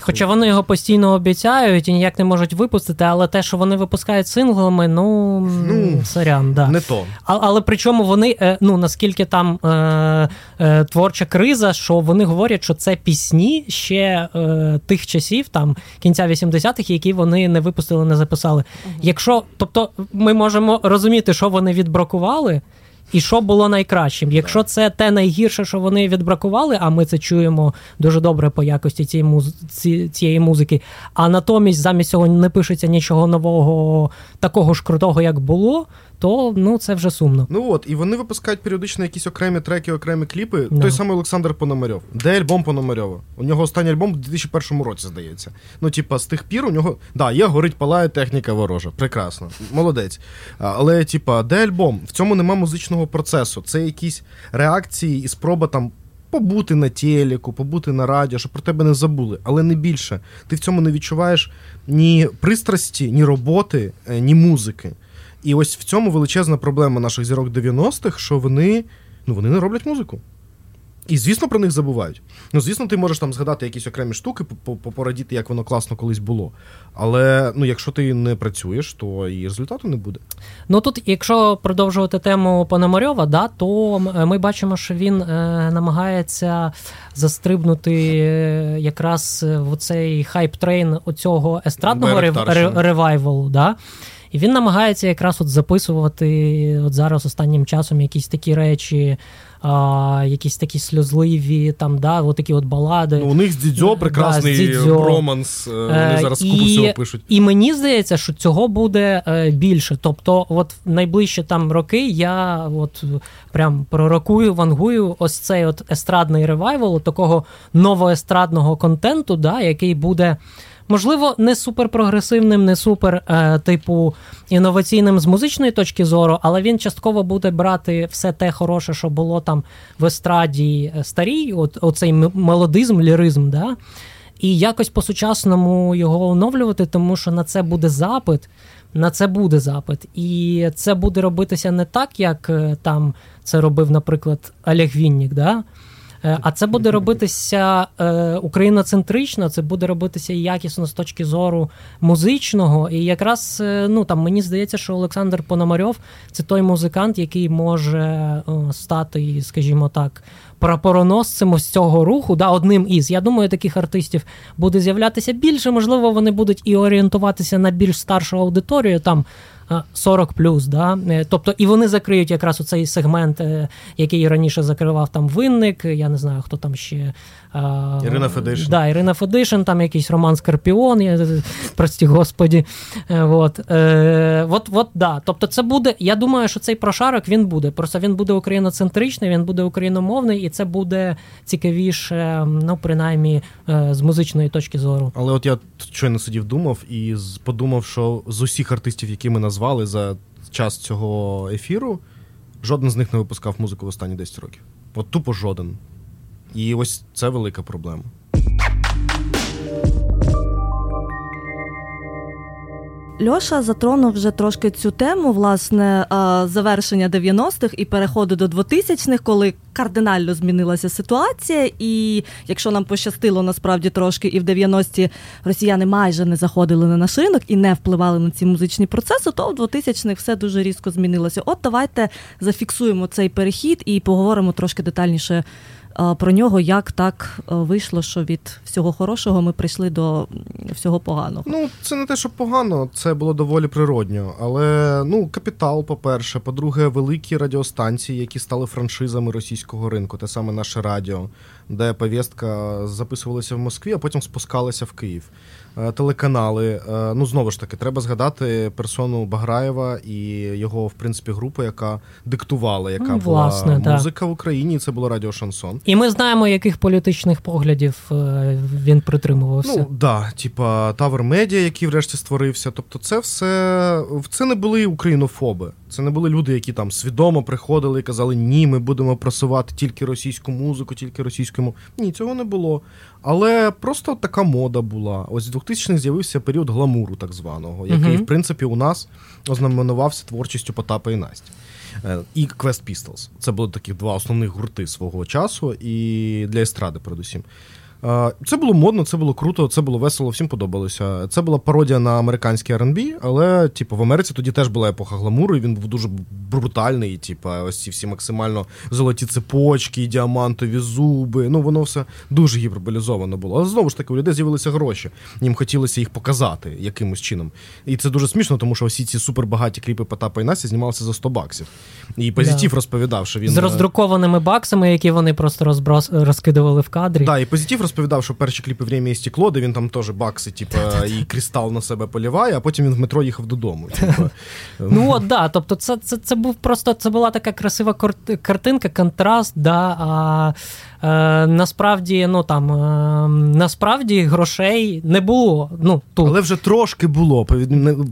Хоча вони його постійно обіцяють і ніяк не можуть випустити, але те, що вони випускають синглами, ну, ну сорян, да. не то. А, але причому вони, е, ну наскільки там е, е, творча криза, що вони говорять, що це пісні ще е, тих часів, там кінця 80-х, які вони не випустили, не записали. Угу. Якщо, тобто, ми можемо розуміти, що вони відбракували і що було найкращим. Якщо це те найгірше, що вони відбракували, а ми це чуємо дуже добре по якості цієї муз... цієї музики, а натомість замість цього не пишеться нічого нового, такого ж крутого, як було то ну це вже сумно. Ну от, і вони випускають періодично якісь окремі треки, окремі кліпи. No. Той самий Олександр Пономарьов. Де альбом Пономарьова? У нього останній альбом у 2001 році, здається. Ну, типа, з тих пір у нього. Да, є горить, палає техніка ворожа. Прекрасно. Молодець. Але, типа, де альбом? В цьому нема музичного процесу. Це якісь реакції і спроба там. Побути на телеку, побути на радіо, щоб про тебе не забули, але не більше. Ти в цьому не відчуваєш ні пристрасті, ні роботи, е, ні музики. І ось в цьому величезна проблема наших зірок 90-х, що вони ну, вони не роблять музику. І, звісно, про них забувають. Ну, звісно, ти можеш там згадати якісь окремі штуки, порадіти, як воно класно колись було. Але ну, якщо ти не працюєш, то і результату не буде. Ну тут, якщо продовжувати тему Пономарьова, да, то ми бачимо, що він е, намагається застрибнути е, якраз в цей hype train оцього естрадного revival у. Да? І він намагається якраз от записувати от зараз останнім часом якісь такі речі. А, Якісь такі сльозливі, там, да, от такі от балади. Ну, У них з Дідзьо прекрасний да, Дідзьо. романс, е, вони е, зараз купу всього пишуть. І мені здається, що цього буде е, більше. Тобто, от в найближчі там роки я от прям пророкую, вангую ось цей от естрадний ревайвал, такого новоестрадного контенту, да, який буде можливо, не супер прогресивним, не супер, е, типу, інноваційним з музичної точки зору, але він частково буде брати все те хороше, що було там в естраді е, старій, от, оцей мелодизм, ліризм, да? і якось по-сучасному його оновлювати, тому що на це буде запит. На це буде запит, і це буде робитися не так, як е, там це робив, наприклад, Олег Віннік, да? Е, а це буде робитися е, україноцентрично, це буде робитися якісно з точки зору музичного. І якраз е, ну там мені здається, що Олександр Пономарьов це той музикант, який може стати, скажімо так, прапороносцем ось цього руху, да, одним із. Я думаю, таких артистів буде з'являтися більше. Можливо, вони будуть і орієнтуватися на більш старшу аудиторію. там 40 плюс, да? Е, тобто і вони закриють якраз оцей сегмент, е, який раніше закривав там винник. Я не знаю, хто там ще Ірина Федишин. Да, Ірина Федишин, там якийсь Роман Скорпіон, я, прості господі. Е, от, е, от, от, да. Тобто, це буде. Я думаю, що цей прошарок він буде. Просто він буде україноцентричний, він буде україномовний, і це буде цікавіше, ну, принаймні, з музичної точки зору. Але от я щойно сидів, думав і подумав, що з усіх артистів, які ми назвали за час цього ефіру, жоден з них не випускав музику в останні 10 років. От тупо жоден. І ось це велика проблема. Льоша затронув вже трошки цю тему, власне, завершення 90-х і переходу до 2000-х, коли кардинально змінилася ситуація. І якщо нам пощастило насправді трошки, і в 90-ті росіяни майже не заходили на наш ринок і не впливали на ці музичні процеси, то в 2000-х все дуже різко змінилося. От давайте зафіксуємо цей перехід і поговоримо трошки детальніше про нього, як так вийшло, що від всього хорошого ми прийшли до всього поганого. Ну, це не те, що погано, це було доволі природньо. Але ну, капітал, по-перше, по-друге, великі радіостанції, які стали франшизами російського ринку, те саме наше радіо, де повістка записувалася в Москві, а потім спускалася в Київ. Е, телеканали. Е, ну знову ж таки, треба згадати персону Баграєва і його, в принципі, групу, яка диктувала, яка Власне, була музика в Україні. і Це було радіо Шансон. І ми знаємо, яких політичних поглядів е, він притримувався. Ну да, типа Тавер Медіа, який врешті створився. Тобто, це все це не були українофоби. Це не були люди, які там свідомо приходили і казали, ні, ми будемо просувати тільки російську музику, тільки російську мову. Ні, цього не було. Але просто така мода була. Ось з 2000-х з'явився період гламуру, так званого, який, uh-huh. в принципі, у нас ознаменувався творчістю Потапа і Насті. Е, і Quest Pistols. Це були такі два основних гурти свого часу, і для естради, передусім. Це було модно, це було круто, це було весело, всім подобалося. Це була пародія на американський R&B, але типу, в Америці тоді теж була епоха гламуру, і він був дуже брутальний. Типу, ось ці всі максимально золоті цепочки, діамантові зуби. Ну воно все дуже гіперболізовано було. Але знову ж таки, у людей з'явилися гроші. Їм хотілося їх показати якимось чином. І це дуже смішно, тому що всі ці супербагаті кліпи Потапа і Насі знімалися за 100 баксів. І позитив да. розповідав, що він з роздрукованими баксами, які вони просто розброс... розкидували в кадрі. Да, і позитив розповідав, що перші кліпи «Время і стекло», де він там теж бакси, типу, і кристал на себе поліває, а потім він в метро їхав додому. Типу. Ну от, да, тобто це це, це був просто це була така красива картинка, контраст. да, а е, Насправді, ну там е, насправді грошей не було. Ну, тут. Але вже трошки було.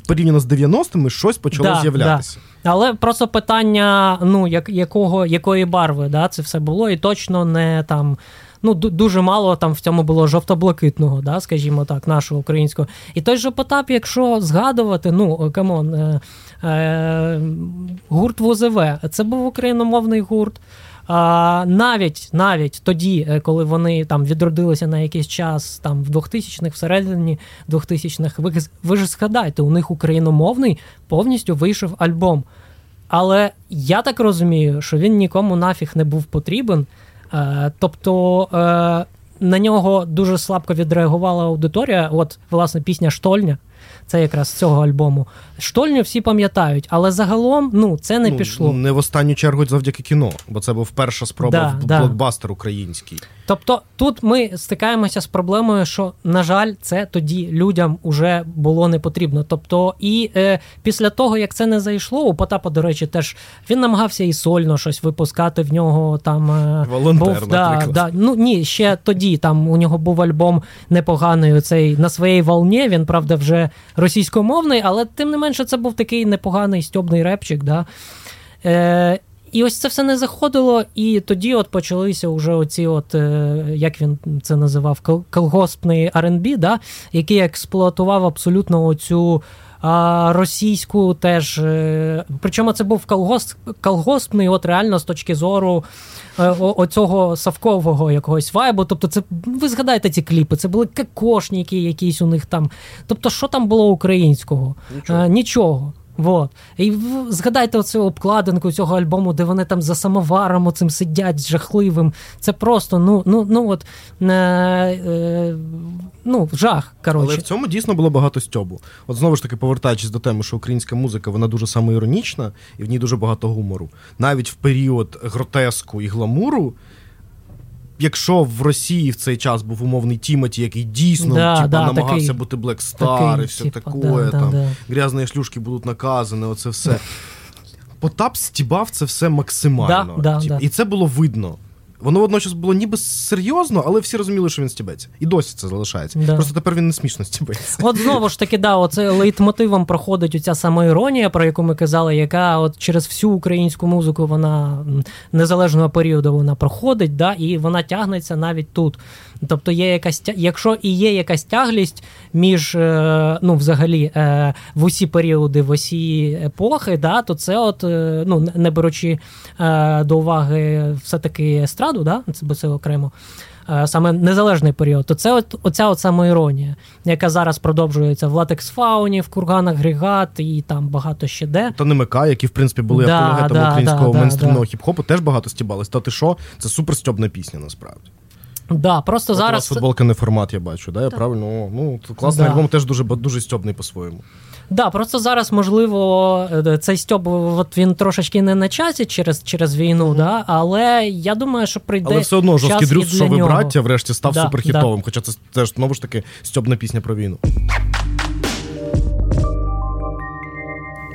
Порівняно з 90-ми щось почало да, з'являтися. Да. Але просто питання, ну, як, якого, якої барви да, це все було, і точно не там ну дуже мало там в цьому було жовто-блакитного, да, скажімо так, нашого українського. І той же Потап, якщо згадувати, ну come on, е, е, гурт ВОЗВ, це був україномовний гурт. А, Навіть навіть тоді, е, коли вони там відродилися на якийсь час, там в 2000-х, всередині 2000-х, ви, ви ж згадайте, у них україномовний повністю вийшов альбом. Але я так розумію, що він нікому нафіг не був потрібен. Е, тобто е, на нього дуже слабко відреагувала аудиторія. От, власне, пісня Штольня. Це якраз з цього альбому. Штольню всі пам'ятають, але загалом ну це не ну, пішло. Не в останню чергу завдяки кіно, бо це був перша спроба да, в да. блокбастер український. Тобто тут ми стикаємося з проблемою, що, на жаль, це тоді людям уже було не потрібно. Тобто, і е, після того, як це не зайшло, у Потапа, до речі, теж він намагався і сольно щось випускати. В нього там е, Волонтер, був да, да, ну ні, ще тоді там у нього був альбом непоганий. Цей на своїй волні. Він правда вже російськомовний, але тим не менше це був такий непоганий стьобний репчик. Да? Е, І ось це все не заходило, і тоді от почалися вже оці, от, е, як він це називав, колгоспний R&B, да? який експлуатував абсолютно оцю. А російську теж. Е, причому це був колгосп, колгоспний, от реально з точки зору е, оцього савкового якогось вайбу. Тобто, це ви згадаєте ці кліпи, це були кокошники якісь у них там. Тобто, що там було українського? Нічого. А, нічого. Вот. І згадайте оцю обкладинку цього альбому, де вони там за самоваром оцим сидять жахливим. Це просто ну ну, ну от е, е, ну, жах. коротше. Але в цьому дійсно було багато стьобу. От знову ж таки, повертаючись до теми, що українська музика вона дуже самоіронічна і в ній дуже багато гумору. Навіть в період гротеску і гламуру якщо в Росії в цей час був умовний Тімоті, який дійсно да, типу, да, намагався такий, бути Блек Стар і все типу, таке, да, там грязні шлюшки будуть наказані, оце все. Потап стібав це все максимально. Тіп, і це було видно. Воно водночас було ніби серйозно, але всі розуміли, що він стібеться. І досі це залишається. Да. Просто тепер він не смішно стібеться. От знову ж таки, да, оце лейтмотивом проходить оця самоіронія, про яку ми казали, яка от через всю українську музику вона незалежного періоду вона проходить, да, і вона тягнеться навіть тут. Тобто є якась якщо і є якась тяглість між е, ну, взагалі е, в усі періоди, в усі епохи, да, то це, от, е, ну, не беручи до уваги все-таки естраду, да, бо це окремо. Саме незалежний період, то це от оця от самоіронія, яка зараз продовжується в латекс фауні, в курганах Григат і там багато ще де. Та НМК, які в принципі були да, апологетами да, українського да, мейнстрімного хіп-хопу, теж багато стібались. Та ти що? Це супер стьобна пісня, насправді. Да, просто От зараз... У вас футболка не формат, я бачу, да? Я правильно? Ну, класний да. альбом теж дуже дуже стьобний по-своєму. Да, просто зараз, можливо, е, цей стьоб от він трошечки не на часі через через війну, mm-hmm. да, але я думаю, що прийде. Але все одно жорсткий дрюс, що ви браття, врешті став да, суперхітовим. Да. Хоча це теж знову ж таки стьобна пісня про війну.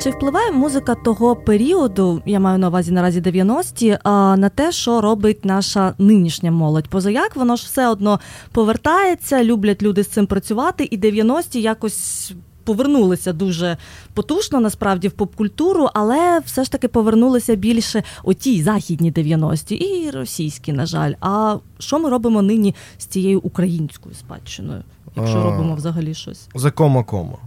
Чи впливає музика того періоду, я маю на увазі наразі 90-ті, на те, що робить наша нинішня молодь? Позаяк воно ж все одно повертається, люблять люди з цим працювати, і 90-ті якось. Повернулися дуже потужно насправді в поп-культуру, але все ж таки повернулися більше у тій західні 90-ті і російські, на жаль. А що ми робимо нині з цією українською спадщиною, якщо а, робимо взагалі щось? За кома-кома.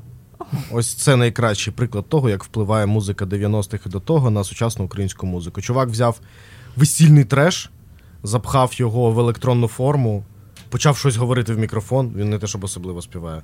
Ось це найкращий приклад того, як впливає музика 90-х і до того на сучасну українську музику. Чувак взяв весільний треш, запхав його в електронну форму почав щось говорити в мікрофон, він не те, щоб особливо співає.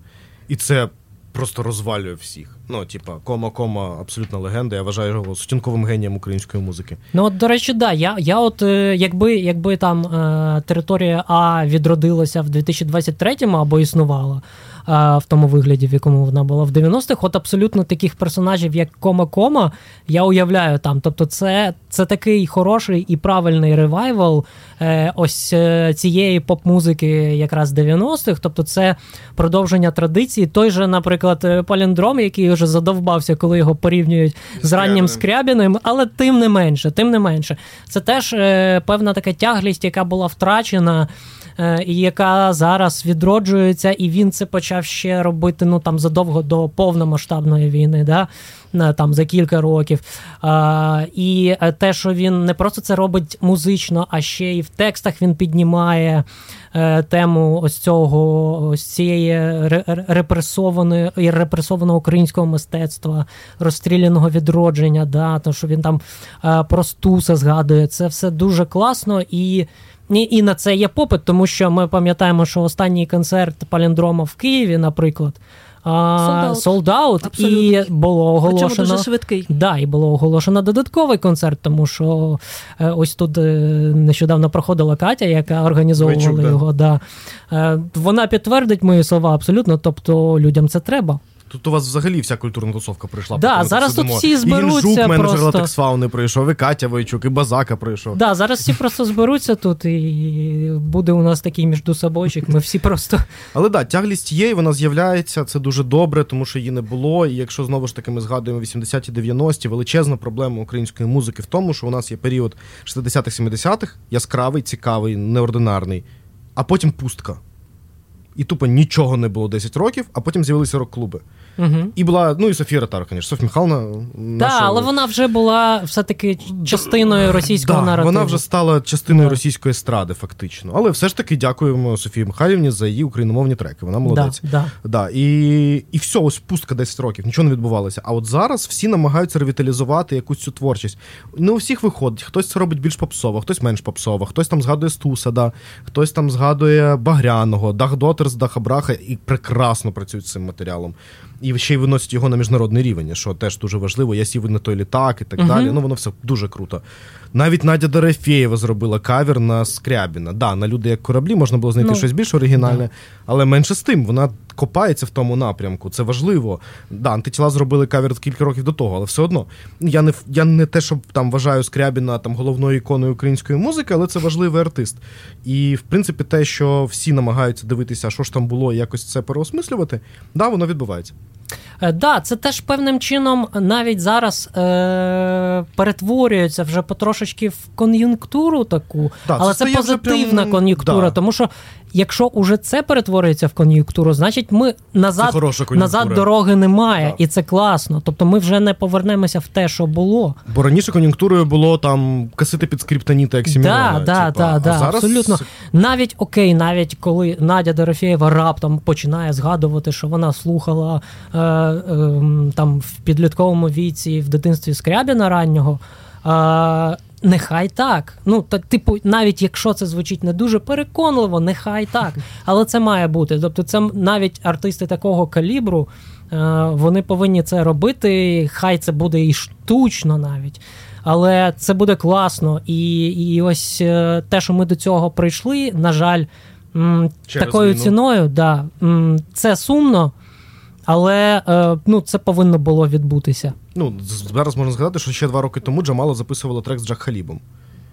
І це просто розвалює всіх. Ну, типа, кома, кома, абсолютна легенда. Я вважаю його сутінковим генієм української музики. Ну, от, до речі, да, я я от е, якби якби там е, територія А відродилася в 2023-му або існувала в тому вигляді, в якому вона була в 90-х. От абсолютно таких персонажів, як Кома-Кома, я уявляю там. Тобто, це це такий хороший і правильний ревайвал е, ось е, цієї поп-музики якраз 90-х. Тобто, це продовження традиції. Той же, наприклад, е, Паліндром, який вже задовбався, коли його порівнюють з раннім Скрябіним, але тим не менше, тим не менше, це теж певна така тяглість, яка була втрачена. Е, і яка зараз відроджується, і він це почав ще робити ну там задовго до повномасштабної війни, да? там за кілька років. І те, що він не просто це робить музично, а ще і в текстах він піднімає е, тему ось цього ось цієї репресованої і репресованого українського мистецтва, розстріляного відродження, да, то що він там е, про Стуса згадує. Це все дуже класно і. І на це є попит, тому що ми пам'ятаємо, що останній концерт Паліндрома в Києві, наприклад, солдат, і було оголошено Причому дуже швидкий. Да, і було оголошено додатковий концерт, тому що е, ось тут е, нещодавно проходила Катя, яка організовувала Вичук, його. Да. Да. Е, вона підтвердить мої слова абсолютно, тобто людям це треба. Тут у вас взагалі вся культурна тусовка прийшла. Да, зараз тут всі зберуться. І Гінжук, менеджер Латексфауни прийшов, і Катя Войчук, і Базака прийшов. Да, зараз всі просто зберуться тут, і буде у нас такий між собойчик. Ми всі просто. Але да, тяглість є, і вона з'являється. Це дуже добре, тому що її не було. І якщо знову ж таки ми згадуємо 80-ті, 90-ті, величезна проблема української музики в тому, що у нас є період 60-х, 70-х, яскравий, цікавий, неординарний, а потім пустка. І тупо нічого не було 10 років, а потім з'явилися рок-клуби. Угу. І була, ну і Софія Ротар, звісно, Софія Михайловна. Так, наша... але вона вже була все-таки частиною російського да, наративу. Вона вже стала частиною да. російської естради, фактично. Але все ж таки дякуємо Софії Михайлівні за її україномовні треки. Вона молодець. Да, да. І і все, ось пустка 10 років, нічого не відбувалося. А от зараз всі намагаються ревіталізувати якусь цю творчість. Не у всіх виходить, хтось це робить більш попсово, хтось менш попсово, хтось там згадує Стуса, да, хтось там згадує Багряного, Дах Дотерс, Даха Браха і прекрасно працюють з цим матеріалом і ще й виносять його на міжнародний рівень, що теж дуже важливо. Я сів на той літак і так uh далі. Ну воно все дуже круто. Навіть Надя Дорофєєва зробила кавер на Скрябіна. Да, на люди як кораблі можна було знайти ну, щось більш оригінальне, да. але менше з тим, вона копається в тому напрямку. Це важливо. Да, антитіла зробили кавер кілька років до того, але все одно. Я не я не те, що там вважаю Скрябіна там головною іконою української музики, але це важливий артист. І в принципі, те, що всі намагаються дивитися, що ж там було, і якось це переосмислювати, да, воно відбувається. Е, да, це теж певним чином навіть зараз е, перетворюється вже потрошечки в кон'юнктуру таку, да, але це, це позитивна прям... кон'юнктура, да. тому що якщо уже це перетворюється в кон'юнктуру, значить ми назад назад дороги немає, да. і це класно. Тобто ми вже не повернемося в те, що було. Бо раніше кон'юнктурою було там касити під скриптоніта, як Сіміона. Да, да, да, да, абсолютно. Навіть окей, навіть коли Надя Дорофєєва раптом починає згадувати, що вона слухала е, е, там в підлітковому віці в дитинстві Скрябіна раннього. Е, Нехай так. Ну, так, типу, навіть якщо це звучить не дуже переконливо, нехай так. Але це має бути. Тобто, це навіть артисти такого калібру, е, вони повинні це робити. Хай це буде і штучно навіть. Але це буде класно. І і ось е, те, що ми до цього прийшли, на жаль, Через такою війну. ціною, да, це сумно. Але е, ну, це повинно було відбутися. Ну, зараз можна згадати, що ще два роки тому Джамала записувала трек з Джак Халібом.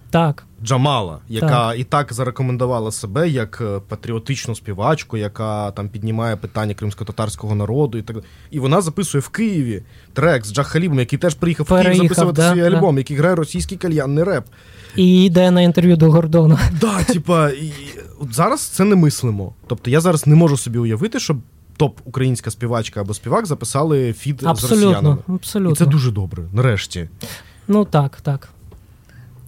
Так. Джамала, яка так. і так зарекомендувала себе як е, патріотичну співачку, яка там піднімає питання кримсько-татарського народу, і так І вона записує в Києві трек з Джахалібом, який теж приїхав в Київ записувати да, свій да. альбом, який грає російський кальянний реп. І йде на інтерв'ю до Гордона. Да, типа, і, зараз це не мислимо. Тобто я зараз не можу собі уявити, щоб топ українська співачка або співак записали фід абсолютно, з росіянами. Абсолютно. І це дуже добре, нарешті. Ну так, так.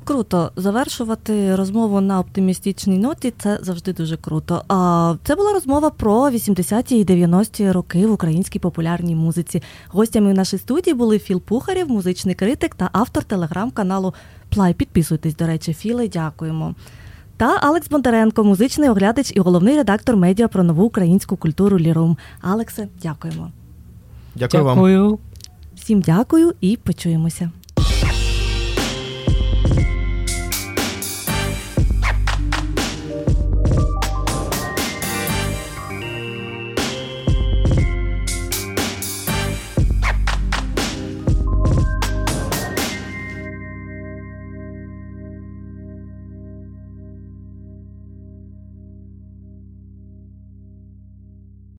Круто завершувати розмову на оптимістичній ноті. Це завжди дуже круто. А це була розмова про 80-ті і 90-ті роки в українській популярній музиці. Гостями в нашій студії були Філ Пухарєв, музичний критик та автор телеграм-каналу Плай. Підписуйтесь, до речі, Філе. Дякуємо. Та Алекс Бондаренко, музичний оглядач і головний редактор медіа про нову українську культуру Лірум. Алексе, дякуємо. Дякую вам. Всім дякую і почуємося.